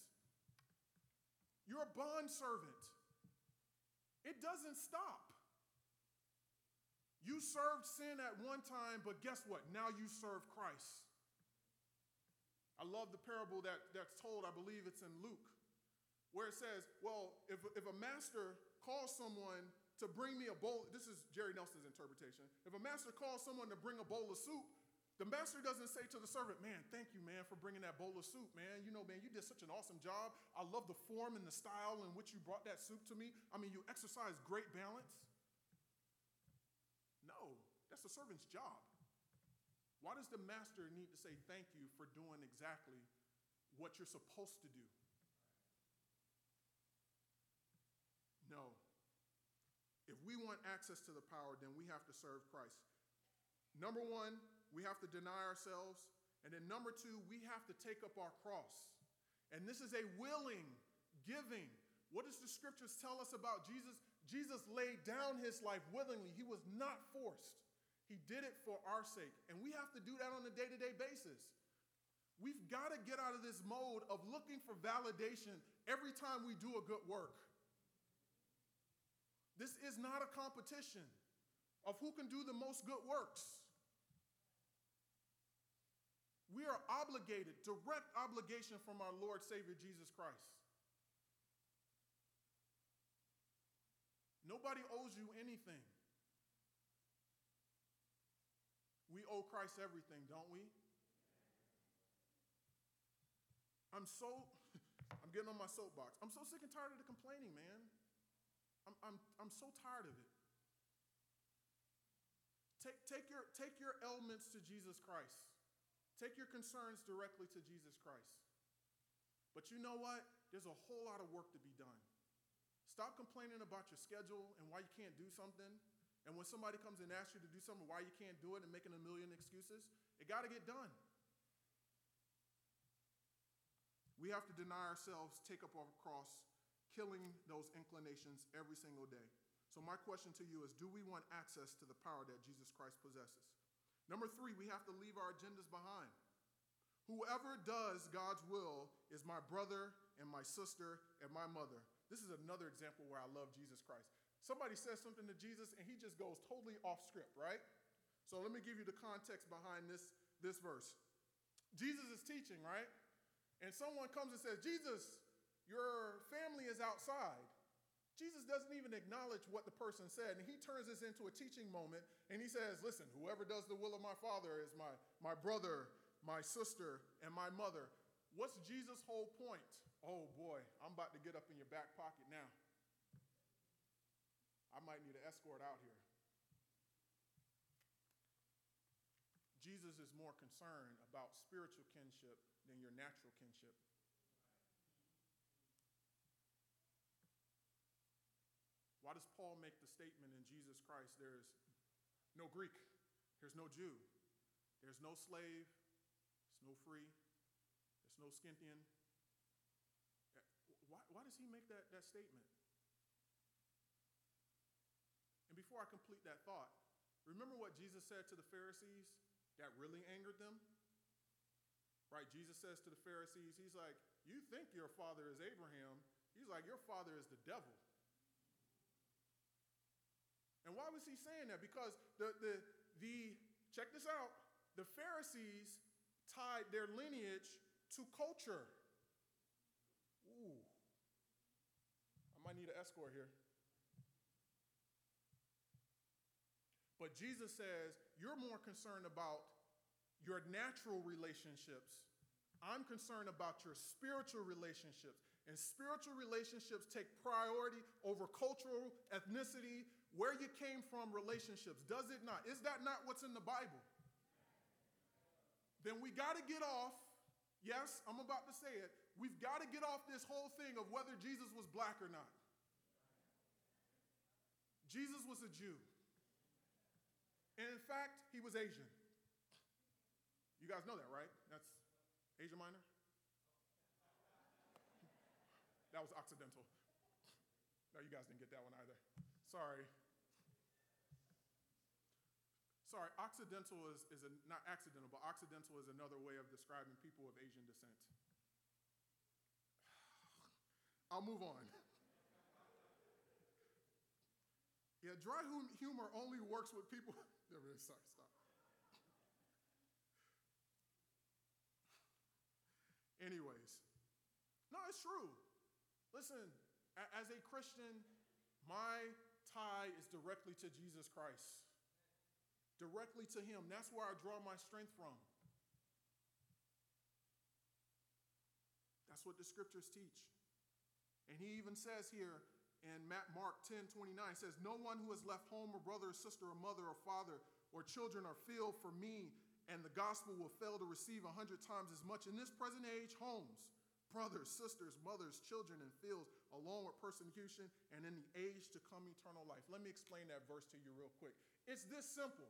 You're a bond servant. It doesn't stop. You served sin at one time, but guess what? Now you serve Christ. I love the parable that, that's told, I believe it's in Luke, where it says, Well, if, if a master calls someone to bring me a bowl, this is Jerry Nelson's interpretation. If a master calls someone to bring a bowl of soup, the master doesn't say to the servant, Man, thank you, man, for bringing that bowl of soup, man. You know, man, you did such an awesome job. I love the form and the style in which you brought that soup to me. I mean, you exercise great balance. No, that's the servant's job. Why does the master need to say thank you for doing exactly what you're supposed to do? No. If we want access to the power, then we have to serve Christ. Number one, we have to deny ourselves. And then number two, we have to take up our cross. And this is a willing giving. What does the scriptures tell us about Jesus? Jesus laid down his life willingly, he was not forced. He did it for our sake. And we have to do that on a day to day basis. We've got to get out of this mode of looking for validation every time we do a good work. This is not a competition of who can do the most good works. We are obligated, direct obligation from our Lord Savior Jesus Christ. Nobody owes you anything. We owe Christ everything, don't we? I'm so, I'm getting on my soapbox. I'm so sick and tired of the complaining, man. I'm, I'm, I'm so tired of it. Take, take, your, take your ailments to Jesus Christ. Take your concerns directly to Jesus Christ. But you know what? There's a whole lot of work to be done. Stop complaining about your schedule and why you can't do something. And when somebody comes and asks you to do something, why you can't do it and making a million excuses, it got to get done. We have to deny ourselves, take up our cross, killing those inclinations every single day. So, my question to you is do we want access to the power that Jesus Christ possesses? Number three, we have to leave our agendas behind. Whoever does God's will is my brother and my sister and my mother. This is another example where I love Jesus Christ. Somebody says something to Jesus and he just goes totally off script, right? So let me give you the context behind this, this verse. Jesus is teaching, right? And someone comes and says, Jesus, your family is outside. Jesus doesn't even acknowledge what the person said. And he turns this into a teaching moment and he says, Listen, whoever does the will of my Father is my, my brother, my sister, and my mother. What's Jesus' whole point? Oh boy, I'm about to get up in your back pocket now. I might need an escort out here. Jesus is more concerned about spiritual kinship than your natural kinship. Why does Paul make the statement in Jesus Christ there's no Greek, there's no Jew, there's no slave, there's no free, there's no Scythian? Uh, why, why does he make that, that statement? And before I complete that thought, remember what Jesus said to the Pharisees that really angered them? Right? Jesus says to the Pharisees, He's like, You think your father is Abraham. He's like, Your father is the devil. And why was he saying that? Because the, the, the check this out, the Pharisees tied their lineage to culture. Ooh. I might need an escort here. But Jesus says, You're more concerned about your natural relationships. I'm concerned about your spiritual relationships. And spiritual relationships take priority over cultural, ethnicity, where you came from relationships. Does it not? Is that not what's in the Bible? Then we got to get off. Yes, I'm about to say it. We've got to get off this whole thing of whether Jesus was black or not. Jesus was a Jew. And in fact, he was Asian. You guys know that, right? That's Asia Minor? That was Occidental. No, you guys didn't get that one either. Sorry. Sorry, Occidental is, is a, not accidental, but Occidental is another way of describing people of Asian descent. I'll move on. yeah, dry humor only works with people. It is. Sorry, stop. Anyways, no, it's true. Listen, as a Christian, my tie is directly to Jesus Christ, directly to Him. That's where I draw my strength from. That's what the scriptures teach. And he even says here in Mark 10 29, says, No one who has left home or brother or sister or mother or father or children or field for me and the gospel will fail to receive a hundred times as much in this present age homes, brothers, sisters, mothers, children, and fields, along with persecution, and in the age to come eternal life. Let me explain that verse to you real quick. It's this simple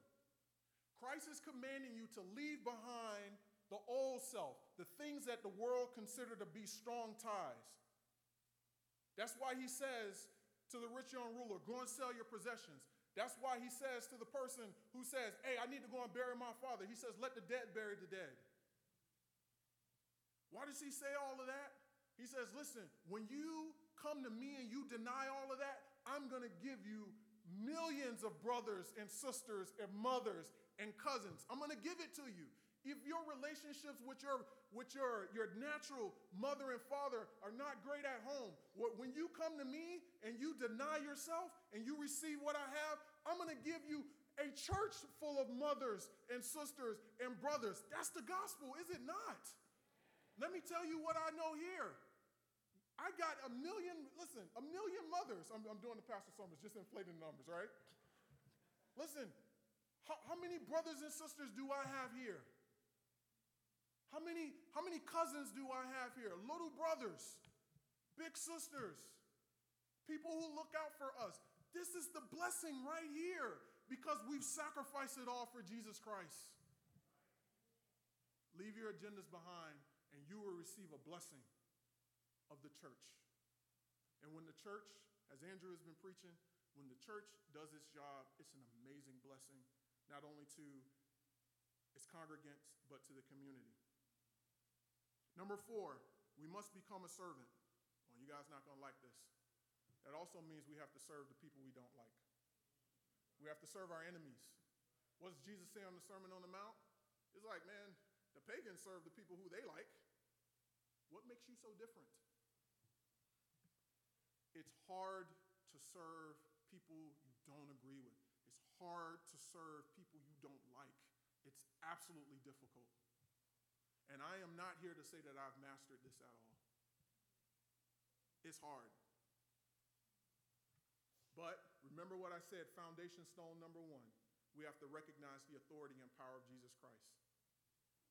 Christ is commanding you to leave behind the old self, the things that the world consider to be strong ties. That's why he says to the rich young ruler, Go and sell your possessions. That's why he says to the person who says, Hey, I need to go and bury my father, he says, Let the dead bury the dead. Why does he say all of that? He says, Listen, when you come to me and you deny all of that, I'm going to give you millions of brothers and sisters and mothers and cousins. I'm going to give it to you. If your relationships with your with your, your natural mother and father are not great at home, when you come to me and you deny yourself and you receive what I have, I'm going to give you a church full of mothers and sisters and brothers. That's the gospel, is it not? Let me tell you what I know here. I got a million, listen, a million mothers. I'm, I'm doing the Pastor Summers, just inflating the numbers, right? Listen, how, how many brothers and sisters do I have here? How many, how many cousins do I have here? Little brothers, big sisters, people who look out for us. This is the blessing right here because we've sacrificed it all for Jesus Christ. Leave your agendas behind and you will receive a blessing of the church. And when the church, as Andrew has been preaching, when the church does its job, it's an amazing blessing, not only to its congregants, but to the community. Number four, we must become a servant. Well, you guys not going to like this. That also means we have to serve the people we don't like. We have to serve our enemies. What does Jesus say on the Sermon on the Mount? It's like, man, the pagans serve the people who they like. What makes you so different? It's hard to serve people you don't agree with. It's hard to serve people you don't like. It's absolutely difficult. And I am not here to say that I've mastered this at all. It's hard. But remember what I said foundation stone number one we have to recognize the authority and power of Jesus Christ.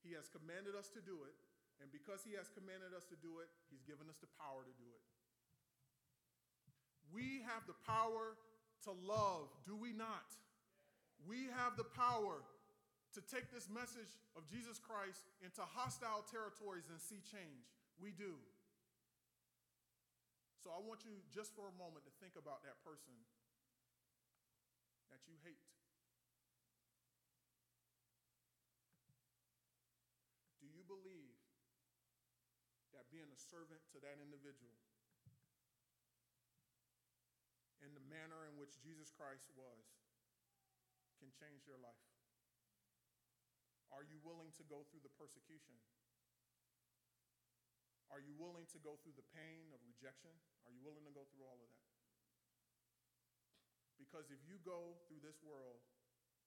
He has commanded us to do it, and because He has commanded us to do it, He's given us the power to do it. We have the power to love, do we not? We have the power to take this message of Jesus Christ into hostile territories and see change. We do. So I want you just for a moment to think about that person that you hate. Do you believe that being a servant to that individual in the manner in which Jesus Christ was can change your life? Are you willing to go through the persecution? Are you willing to go through the pain of rejection? Are you willing to go through all of that? Because if you go through this world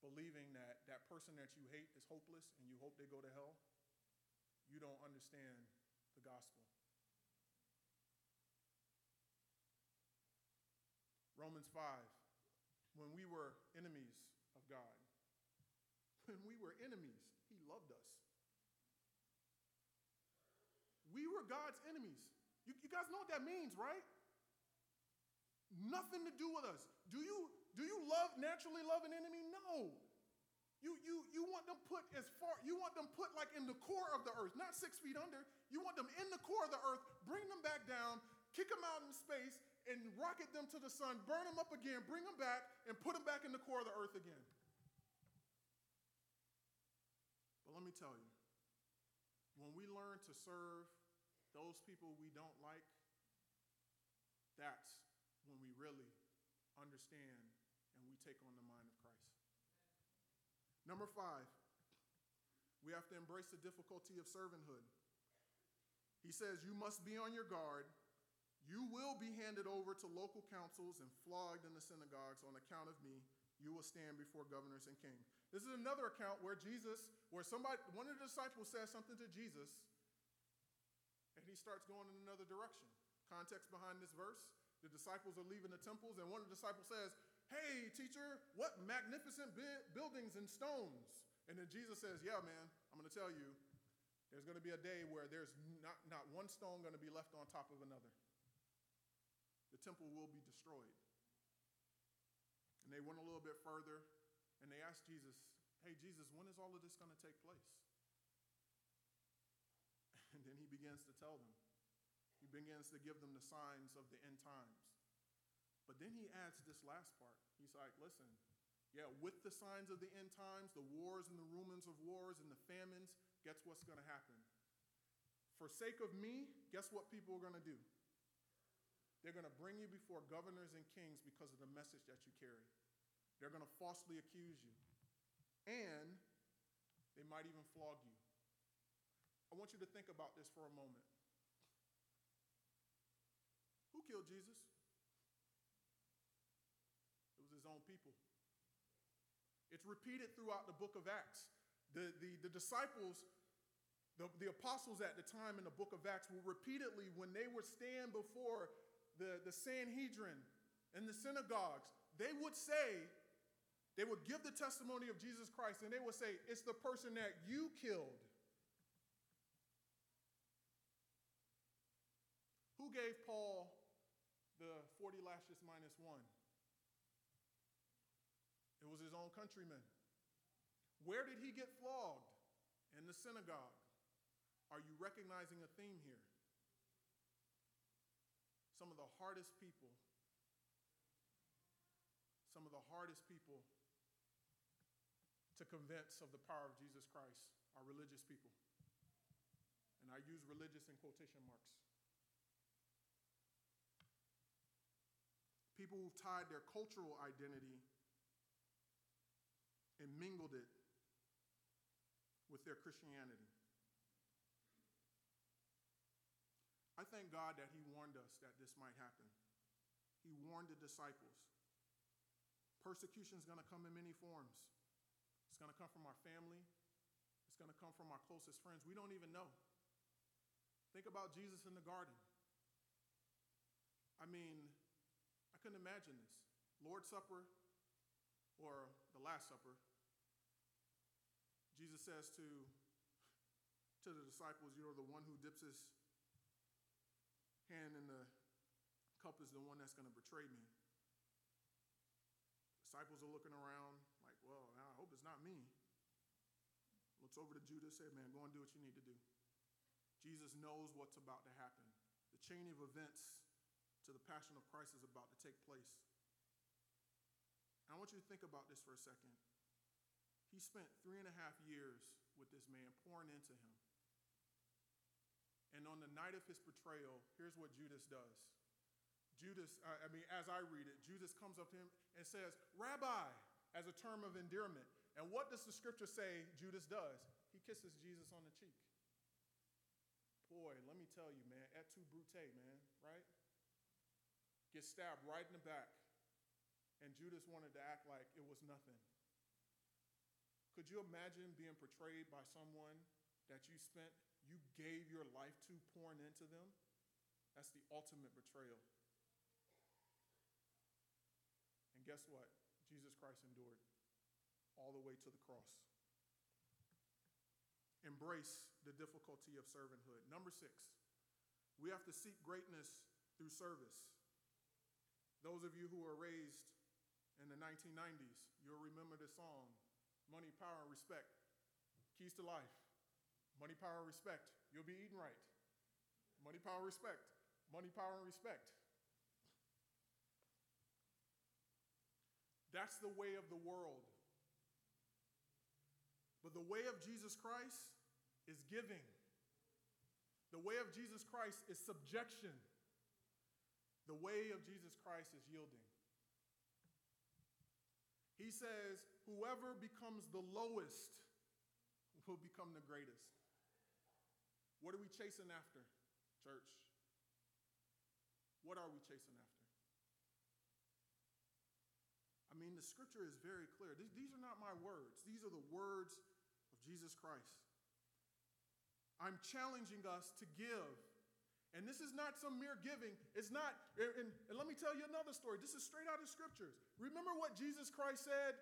believing that that person that you hate is hopeless and you hope they go to hell, you don't understand the gospel. Romans 5, when we were enemies of God, when we were enemies, he loved us. We were God's enemies. You, you guys know what that means, right? Nothing to do with us. Do you, do you love, naturally love an enemy? No. You, you, you want them put as far, you want them put like in the core of the earth, not six feet under. You want them in the core of the earth, bring them back down, kick them out in space, and rocket them to the sun, burn them up again, bring them back, and put them back in the core of the earth again. But let me tell you, when we learn to serve those people we don't like, that's when we really understand and we take on the mind of Christ. Number five, we have to embrace the difficulty of servanthood. He says, You must be on your guard. You will be handed over to local councils and flogged in the synagogues on account of me. You will stand before governors and kings. This is another account where Jesus, where somebody, one of the disciples says something to Jesus, and he starts going in another direction. Context behind this verse the disciples are leaving the temples, and one of the disciples says, Hey, teacher, what magnificent buildings and stones. And then Jesus says, Yeah, man, I'm going to tell you, there's going to be a day where there's not, not one stone going to be left on top of another. The temple will be destroyed. And they went a little bit further and they asked Jesus, Hey, Jesus, when is all of this going to take place? And then he begins to tell them. He begins to give them the signs of the end times. But then he adds this last part. He's like, listen, yeah, with the signs of the end times, the wars and the rumors of wars and the famines, guess what's going to happen? For sake of me, guess what people are going to do? They're going to bring you before governors and kings because of the message that you carry. They're going to falsely accuse you. And they might even flog you. I want you to think about this for a moment. Who killed Jesus? It was his own people. It's repeated throughout the book of Acts. The, the, the disciples, the, the apostles at the time in the book of Acts will repeatedly, when they would stand before the, the Sanhedrin and the synagogues, they would say, they would give the testimony of Jesus Christ and they would say, It's the person that you killed. Who gave Paul the 40 lashes minus one? It was his own countrymen. Where did he get flogged? In the synagogue. Are you recognizing a theme here? Some of the hardest people, some of the hardest people to convince of the power of Jesus Christ are religious people. And I use religious in quotation marks. People who've tied their cultural identity and mingled it with their Christianity. I thank God that He warned us that this might happen. He warned the disciples. Persecution is going to come in many forms. It's going to come from our family, it's going to come from our closest friends. We don't even know. Think about Jesus in the garden. I mean, I couldn't imagine this. Lord's Supper or the Last Supper, Jesus says to, to the disciples, you know, the one who dips his hand in the cup is the one that's going to betray me. Disciples are looking around like, well, I hope it's not me. Looks over to Judas, say, man, go and do what you need to do. Jesus knows what's about to happen. The chain of events to the passion of Christ is about to take place. And I want you to think about this for a second. He spent three and a half years with this man, pouring into him. And on the night of his betrayal, here's what Judas does. Judas, I mean, as I read it, Judas comes up to him and says, Rabbi, as a term of endearment. And what does the scripture say Judas does? He kisses Jesus on the cheek. Boy, let me tell you, man, et tu brute, man, right? Gets stabbed right in the back. And Judas wanted to act like it was nothing. Could you imagine being portrayed by someone that you spent, you gave your life to pouring into them? That's the ultimate betrayal. And guess what? Jesus Christ endured all the way to the cross. Embrace the difficulty of servanthood. Number six, we have to seek greatness through service. Those of you who were raised in the 1990s, you'll remember this song Money, Power, and Respect. Keys to life. Money, power, respect. You'll be eating right. Money, power, respect. Money, power, and respect. That's the way of the world. But the way of Jesus Christ is giving. The way of Jesus Christ is subjection. The way of Jesus Christ is yielding. He says, Whoever becomes the lowest will become the greatest. What are we chasing after, church? What are we chasing after? I mean, the scripture is very clear. These are not my words, these are the words of Jesus Christ. I'm challenging us to give. And this is not some mere giving. It's not, and, and, let me tell you another story. This is straight out of scriptures. Remember what Jesus Christ said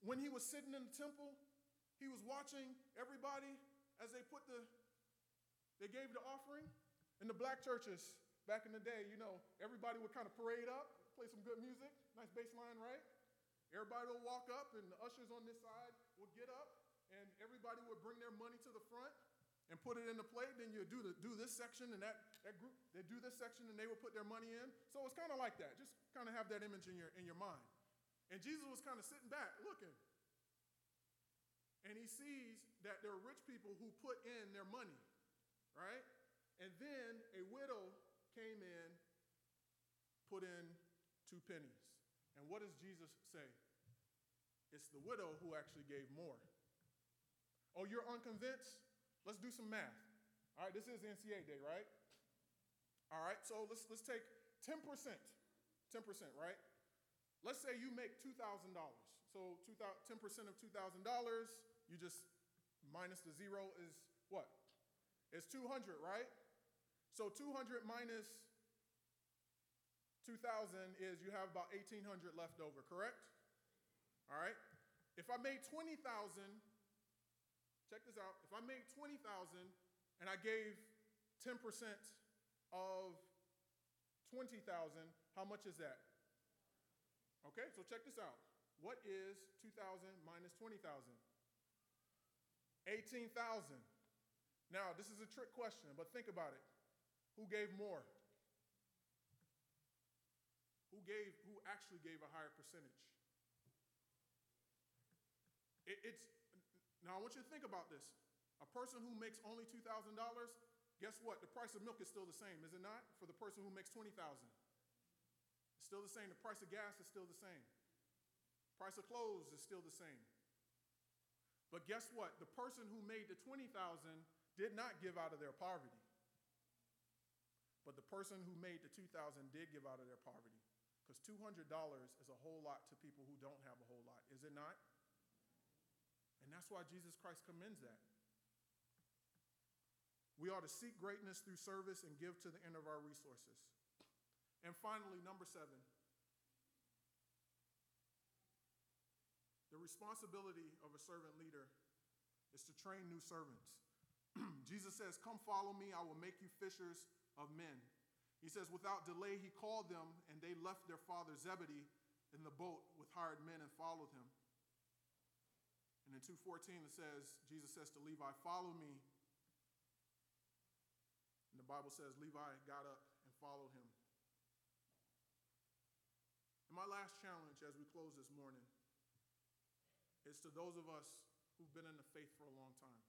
when he was sitting in the temple? He was watching everybody as they put the, they gave the offering. In the black churches back in the day, you know, everybody would kind of parade up, play some good music, nice bass line, right? Everybody would walk up, and the ushers on this side would get up, and everybody would bring their money to the front and put it in the plate. Then you do the, do this section, and that, that group they do this section, and they would put their money in. So it's kind of like that. Just kind of have that image in your in your mind. And Jesus was kind of sitting back, looking, and he sees that there are rich people who put in their money, right? And then a widow came in, put in two pennies. And what does Jesus say? It's the widow who actually gave more. Oh, you're unconvinced? Let's do some math. All right, this is NCA day, right? All right, so let's, let's take 10%. 10%, right? Let's say you make $2,000. So 10% of $2,000, you just minus the zero is what? It's 200, right? So 200 minus 2,000 is you have about 1,800 left over, correct? All right? If I made 20,000 Check this out. If I made 20,000 and I gave 10% of 20,000, how much is that? Okay, so check this out. What is 2,000 minus 20,000? 18,000. Now, this is a trick question, but think about it. Who gave more? Who gave who actually gave a higher percentage? It, it's now, I want you to think about this. A person who makes only $2,000, guess what? The price of milk is still the same, is it not? For the person who makes 20,000. It's still the same. The price of gas is still the same. Price of clothes is still the same. But guess what? The person who made the 20,000 did not give out of their poverty. But the person who made the 2,000 did give out of their poverty. Because $200 is a whole lot to people who don't have a whole lot, is it not? And that's why Jesus Christ commends that. We ought to seek greatness through service and give to the end of our resources. And finally, number seven, the responsibility of a servant leader is to train new servants. Jesus says, Come follow me, I will make you fishers of men. He says, Without delay, he called them, and they left their father Zebedee in the boat with hired men and followed him. And in 2:14 it says, Jesus says to Levi, "Follow me." And the Bible says Levi got up and followed him. And my last challenge as we close this morning is to those of us who've been in the faith for a long time.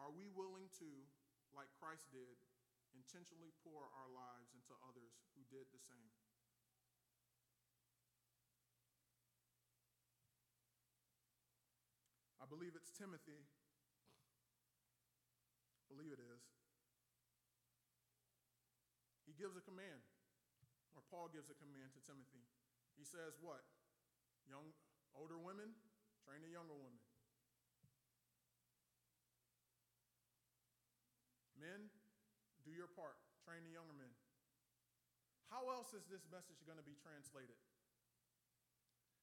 Are we willing to, like Christ did, intentionally pour our lives into others who did the same? I believe it's Timothy. I believe it is. He gives a command, or Paul gives a command to Timothy. He says, What? Young, older women, train the younger women. Men, do your part, train the younger men. How else is this message going to be translated?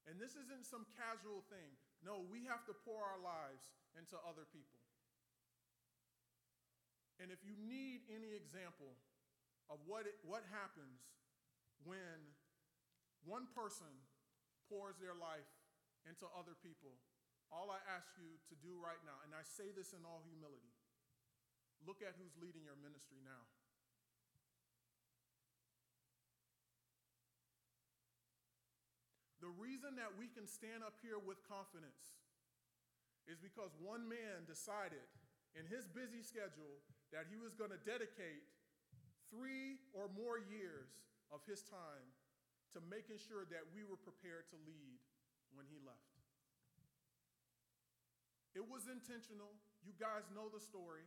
And this isn't some casual thing. No, we have to pour our lives into other people. And if you need any example of what, it, what happens when one person pours their life into other people, all I ask you to do right now, and I say this in all humility look at who's leading your ministry now. The reason that we can stand up here with confidence is because one man decided in his busy schedule that he was going to dedicate three or more years of his time to making sure that we were prepared to lead when he left. It was intentional. You guys know the story.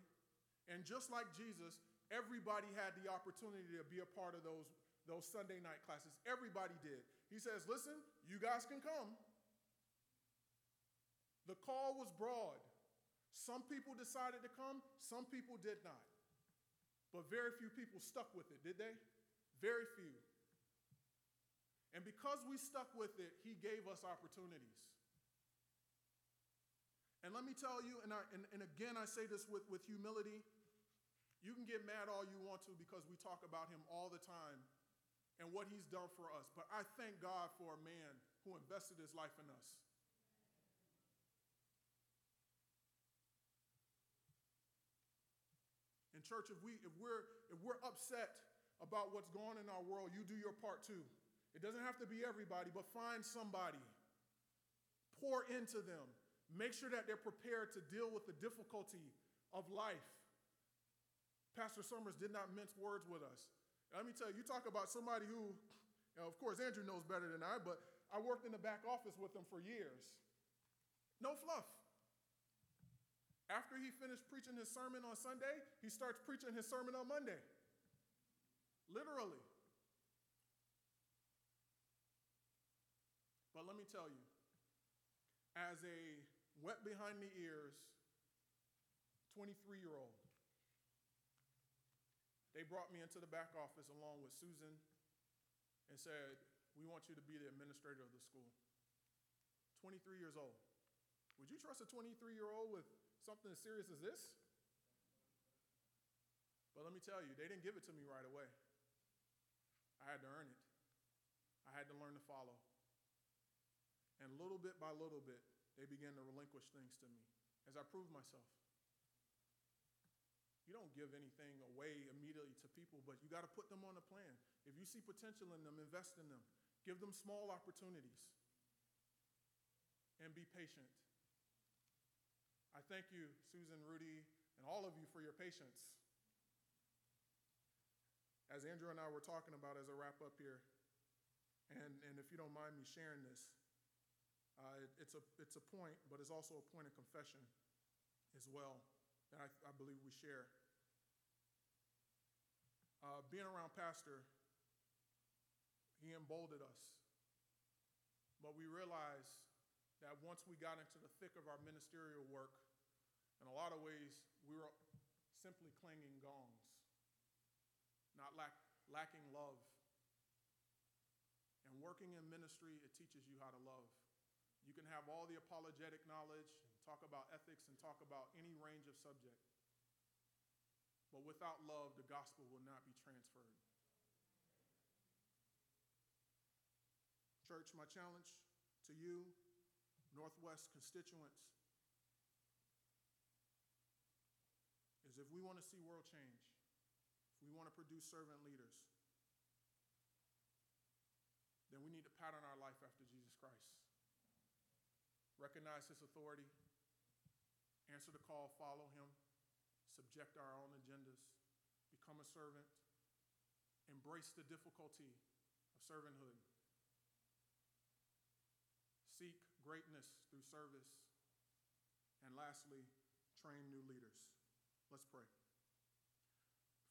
And just like Jesus, everybody had the opportunity to be a part of those, those Sunday night classes. Everybody did. He says, Listen, you guys can come. The call was broad. Some people decided to come, some people did not. But very few people stuck with it, did they? Very few. And because we stuck with it, he gave us opportunities. And let me tell you, and, I, and, and again, I say this with, with humility you can get mad all you want to because we talk about him all the time and what he's done for us. But I thank God for a man who invested his life in us. And church, if, we, if, we're, if we're upset about what's going on in our world, you do your part too. It doesn't have to be everybody, but find somebody. Pour into them. Make sure that they're prepared to deal with the difficulty of life. Pastor Summers did not mince words with us. Let me tell you, you talk about somebody who, of course, Andrew knows better than I, but I worked in the back office with him for years. No fluff. After he finished preaching his sermon on Sunday, he starts preaching his sermon on Monday. Literally. But let me tell you, as a wet behind the ears 23 year old, they brought me into the back office along with Susan and said, We want you to be the administrator of the school. 23 years old. Would you trust a 23 year old with something as serious as this? But let me tell you, they didn't give it to me right away. I had to earn it, I had to learn to follow. And little bit by little bit, they began to relinquish things to me as I proved myself. You don't give anything away immediately to people, but you got to put them on a plan. If you see potential in them, invest in them. Give them small opportunities. And be patient. I thank you, Susan, Rudy, and all of you for your patience. As Andrew and I were talking about as a wrap up here, and, and if you don't mind me sharing this, uh, it, it's, a, it's a point, but it's also a point of confession as well that I, I believe we share. Uh, being around Pastor, he emboldened us. But we realized that once we got into the thick of our ministerial work, in a lot of ways, we were simply clanging gongs, not lack, lacking love. And working in ministry, it teaches you how to love. You can have all the apologetic knowledge, talk about ethics, and talk about any range of subject. But without love, the gospel will not be transferred. Church, my challenge to you, Northwest constituents, is if we want to see world change, if we want to produce servant leaders, then we need to pattern our life after Jesus Christ. Recognize his authority, answer the call, follow him subject our own agendas, become a servant, embrace the difficulty of servanthood, seek greatness through service, and lastly, train new leaders. Let's pray.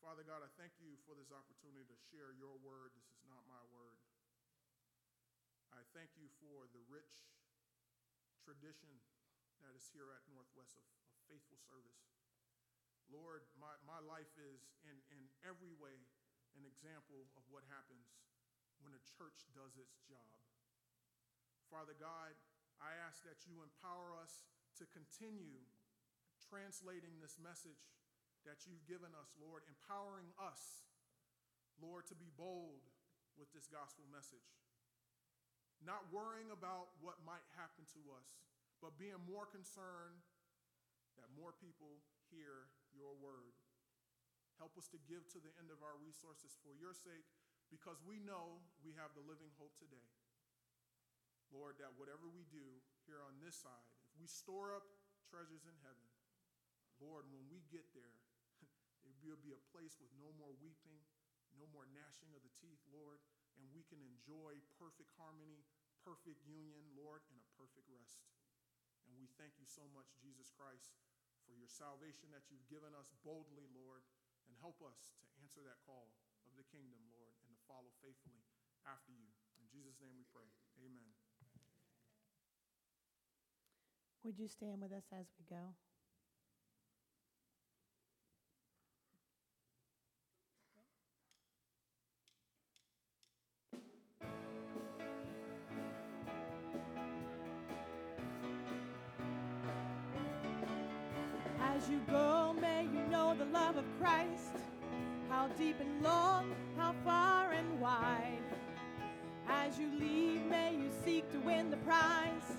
Father God, I thank you for this opportunity to share your word. This is not my word. I thank you for the rich tradition that is here at Northwest of, of faithful service. Lord, my, my life is in, in every way an example of what happens when a church does its job. Father God, I ask that you empower us to continue translating this message that you've given us, Lord, empowering us, Lord, to be bold with this gospel message. Not worrying about what might happen to us, but being more concerned that more people hear your word. Help us to give to the end of our resources for your sake because we know we have the living hope today. Lord, that whatever we do here on this side, if we store up treasures in heaven. Lord, when we get there, it will be a place with no more weeping, no more gnashing of the teeth, Lord, and we can enjoy perfect harmony, perfect union, Lord, and a perfect rest. And we thank you so much, Jesus Christ, for your salvation that you've given us boldly, Lord, and help us to answer that call of the kingdom, Lord, and to follow faithfully after you. In Jesus' name we pray. Amen. Would you stand with us as we go? Christ, how deep and long, how far and wide. As you leave, may you seek to win the prize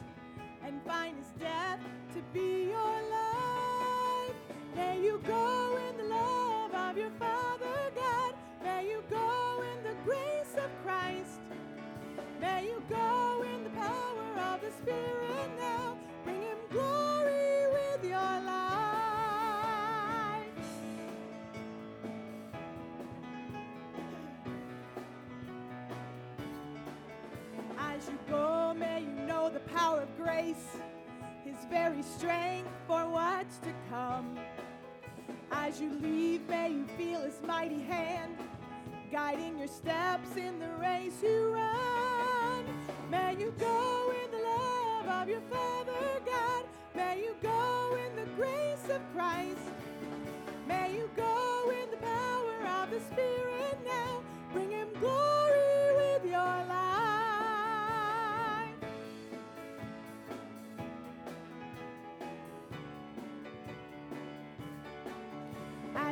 and find his death to be your life. May you go in the love of your Father God. May you go in the grace of Christ. May you go in the power of the Spirit grace, his very strength for what's to come. As you leave, may you feel his mighty hand guiding your steps in the race you run. May you go in the love of your Father God. May you go in the grace of Christ. May you go in the power of the Spirit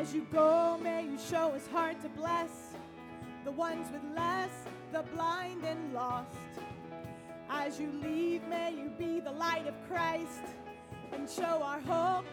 As you go, may you show his heart to bless the ones with less, the blind and lost. As you leave, may you be the light of Christ and show our hope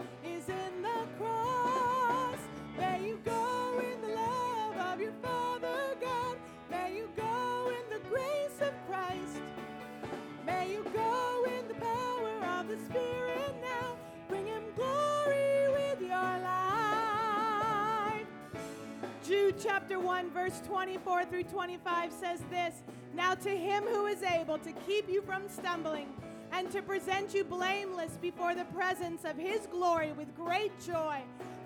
chapter 1, verse 24 through 25 says this Now to him who is able to keep you from stumbling and to present you blameless before the presence of his glory with great joy,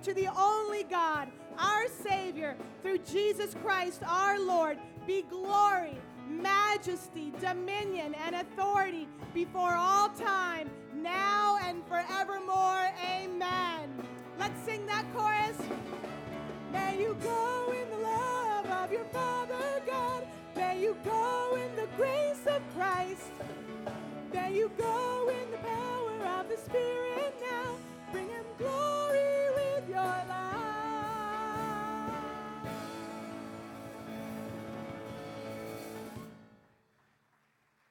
to the only God, our Savior, through Jesus Christ our Lord, be glory, majesty, dominion, and authority before all time, now and forevermore. Amen. Let's sing that chorus. May you go in the love of your Father God. May you go in the grace of Christ. May you go in the power of the Spirit now. Bring him glory with your life.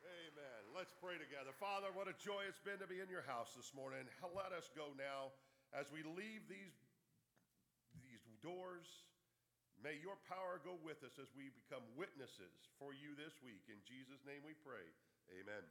Amen. Let's pray together. Father, what a joy it's been to be in your house this morning. Let us go now as we leave these, doors. May your power go with us as we become witnesses for you this week. In Jesus' name we pray. Amen.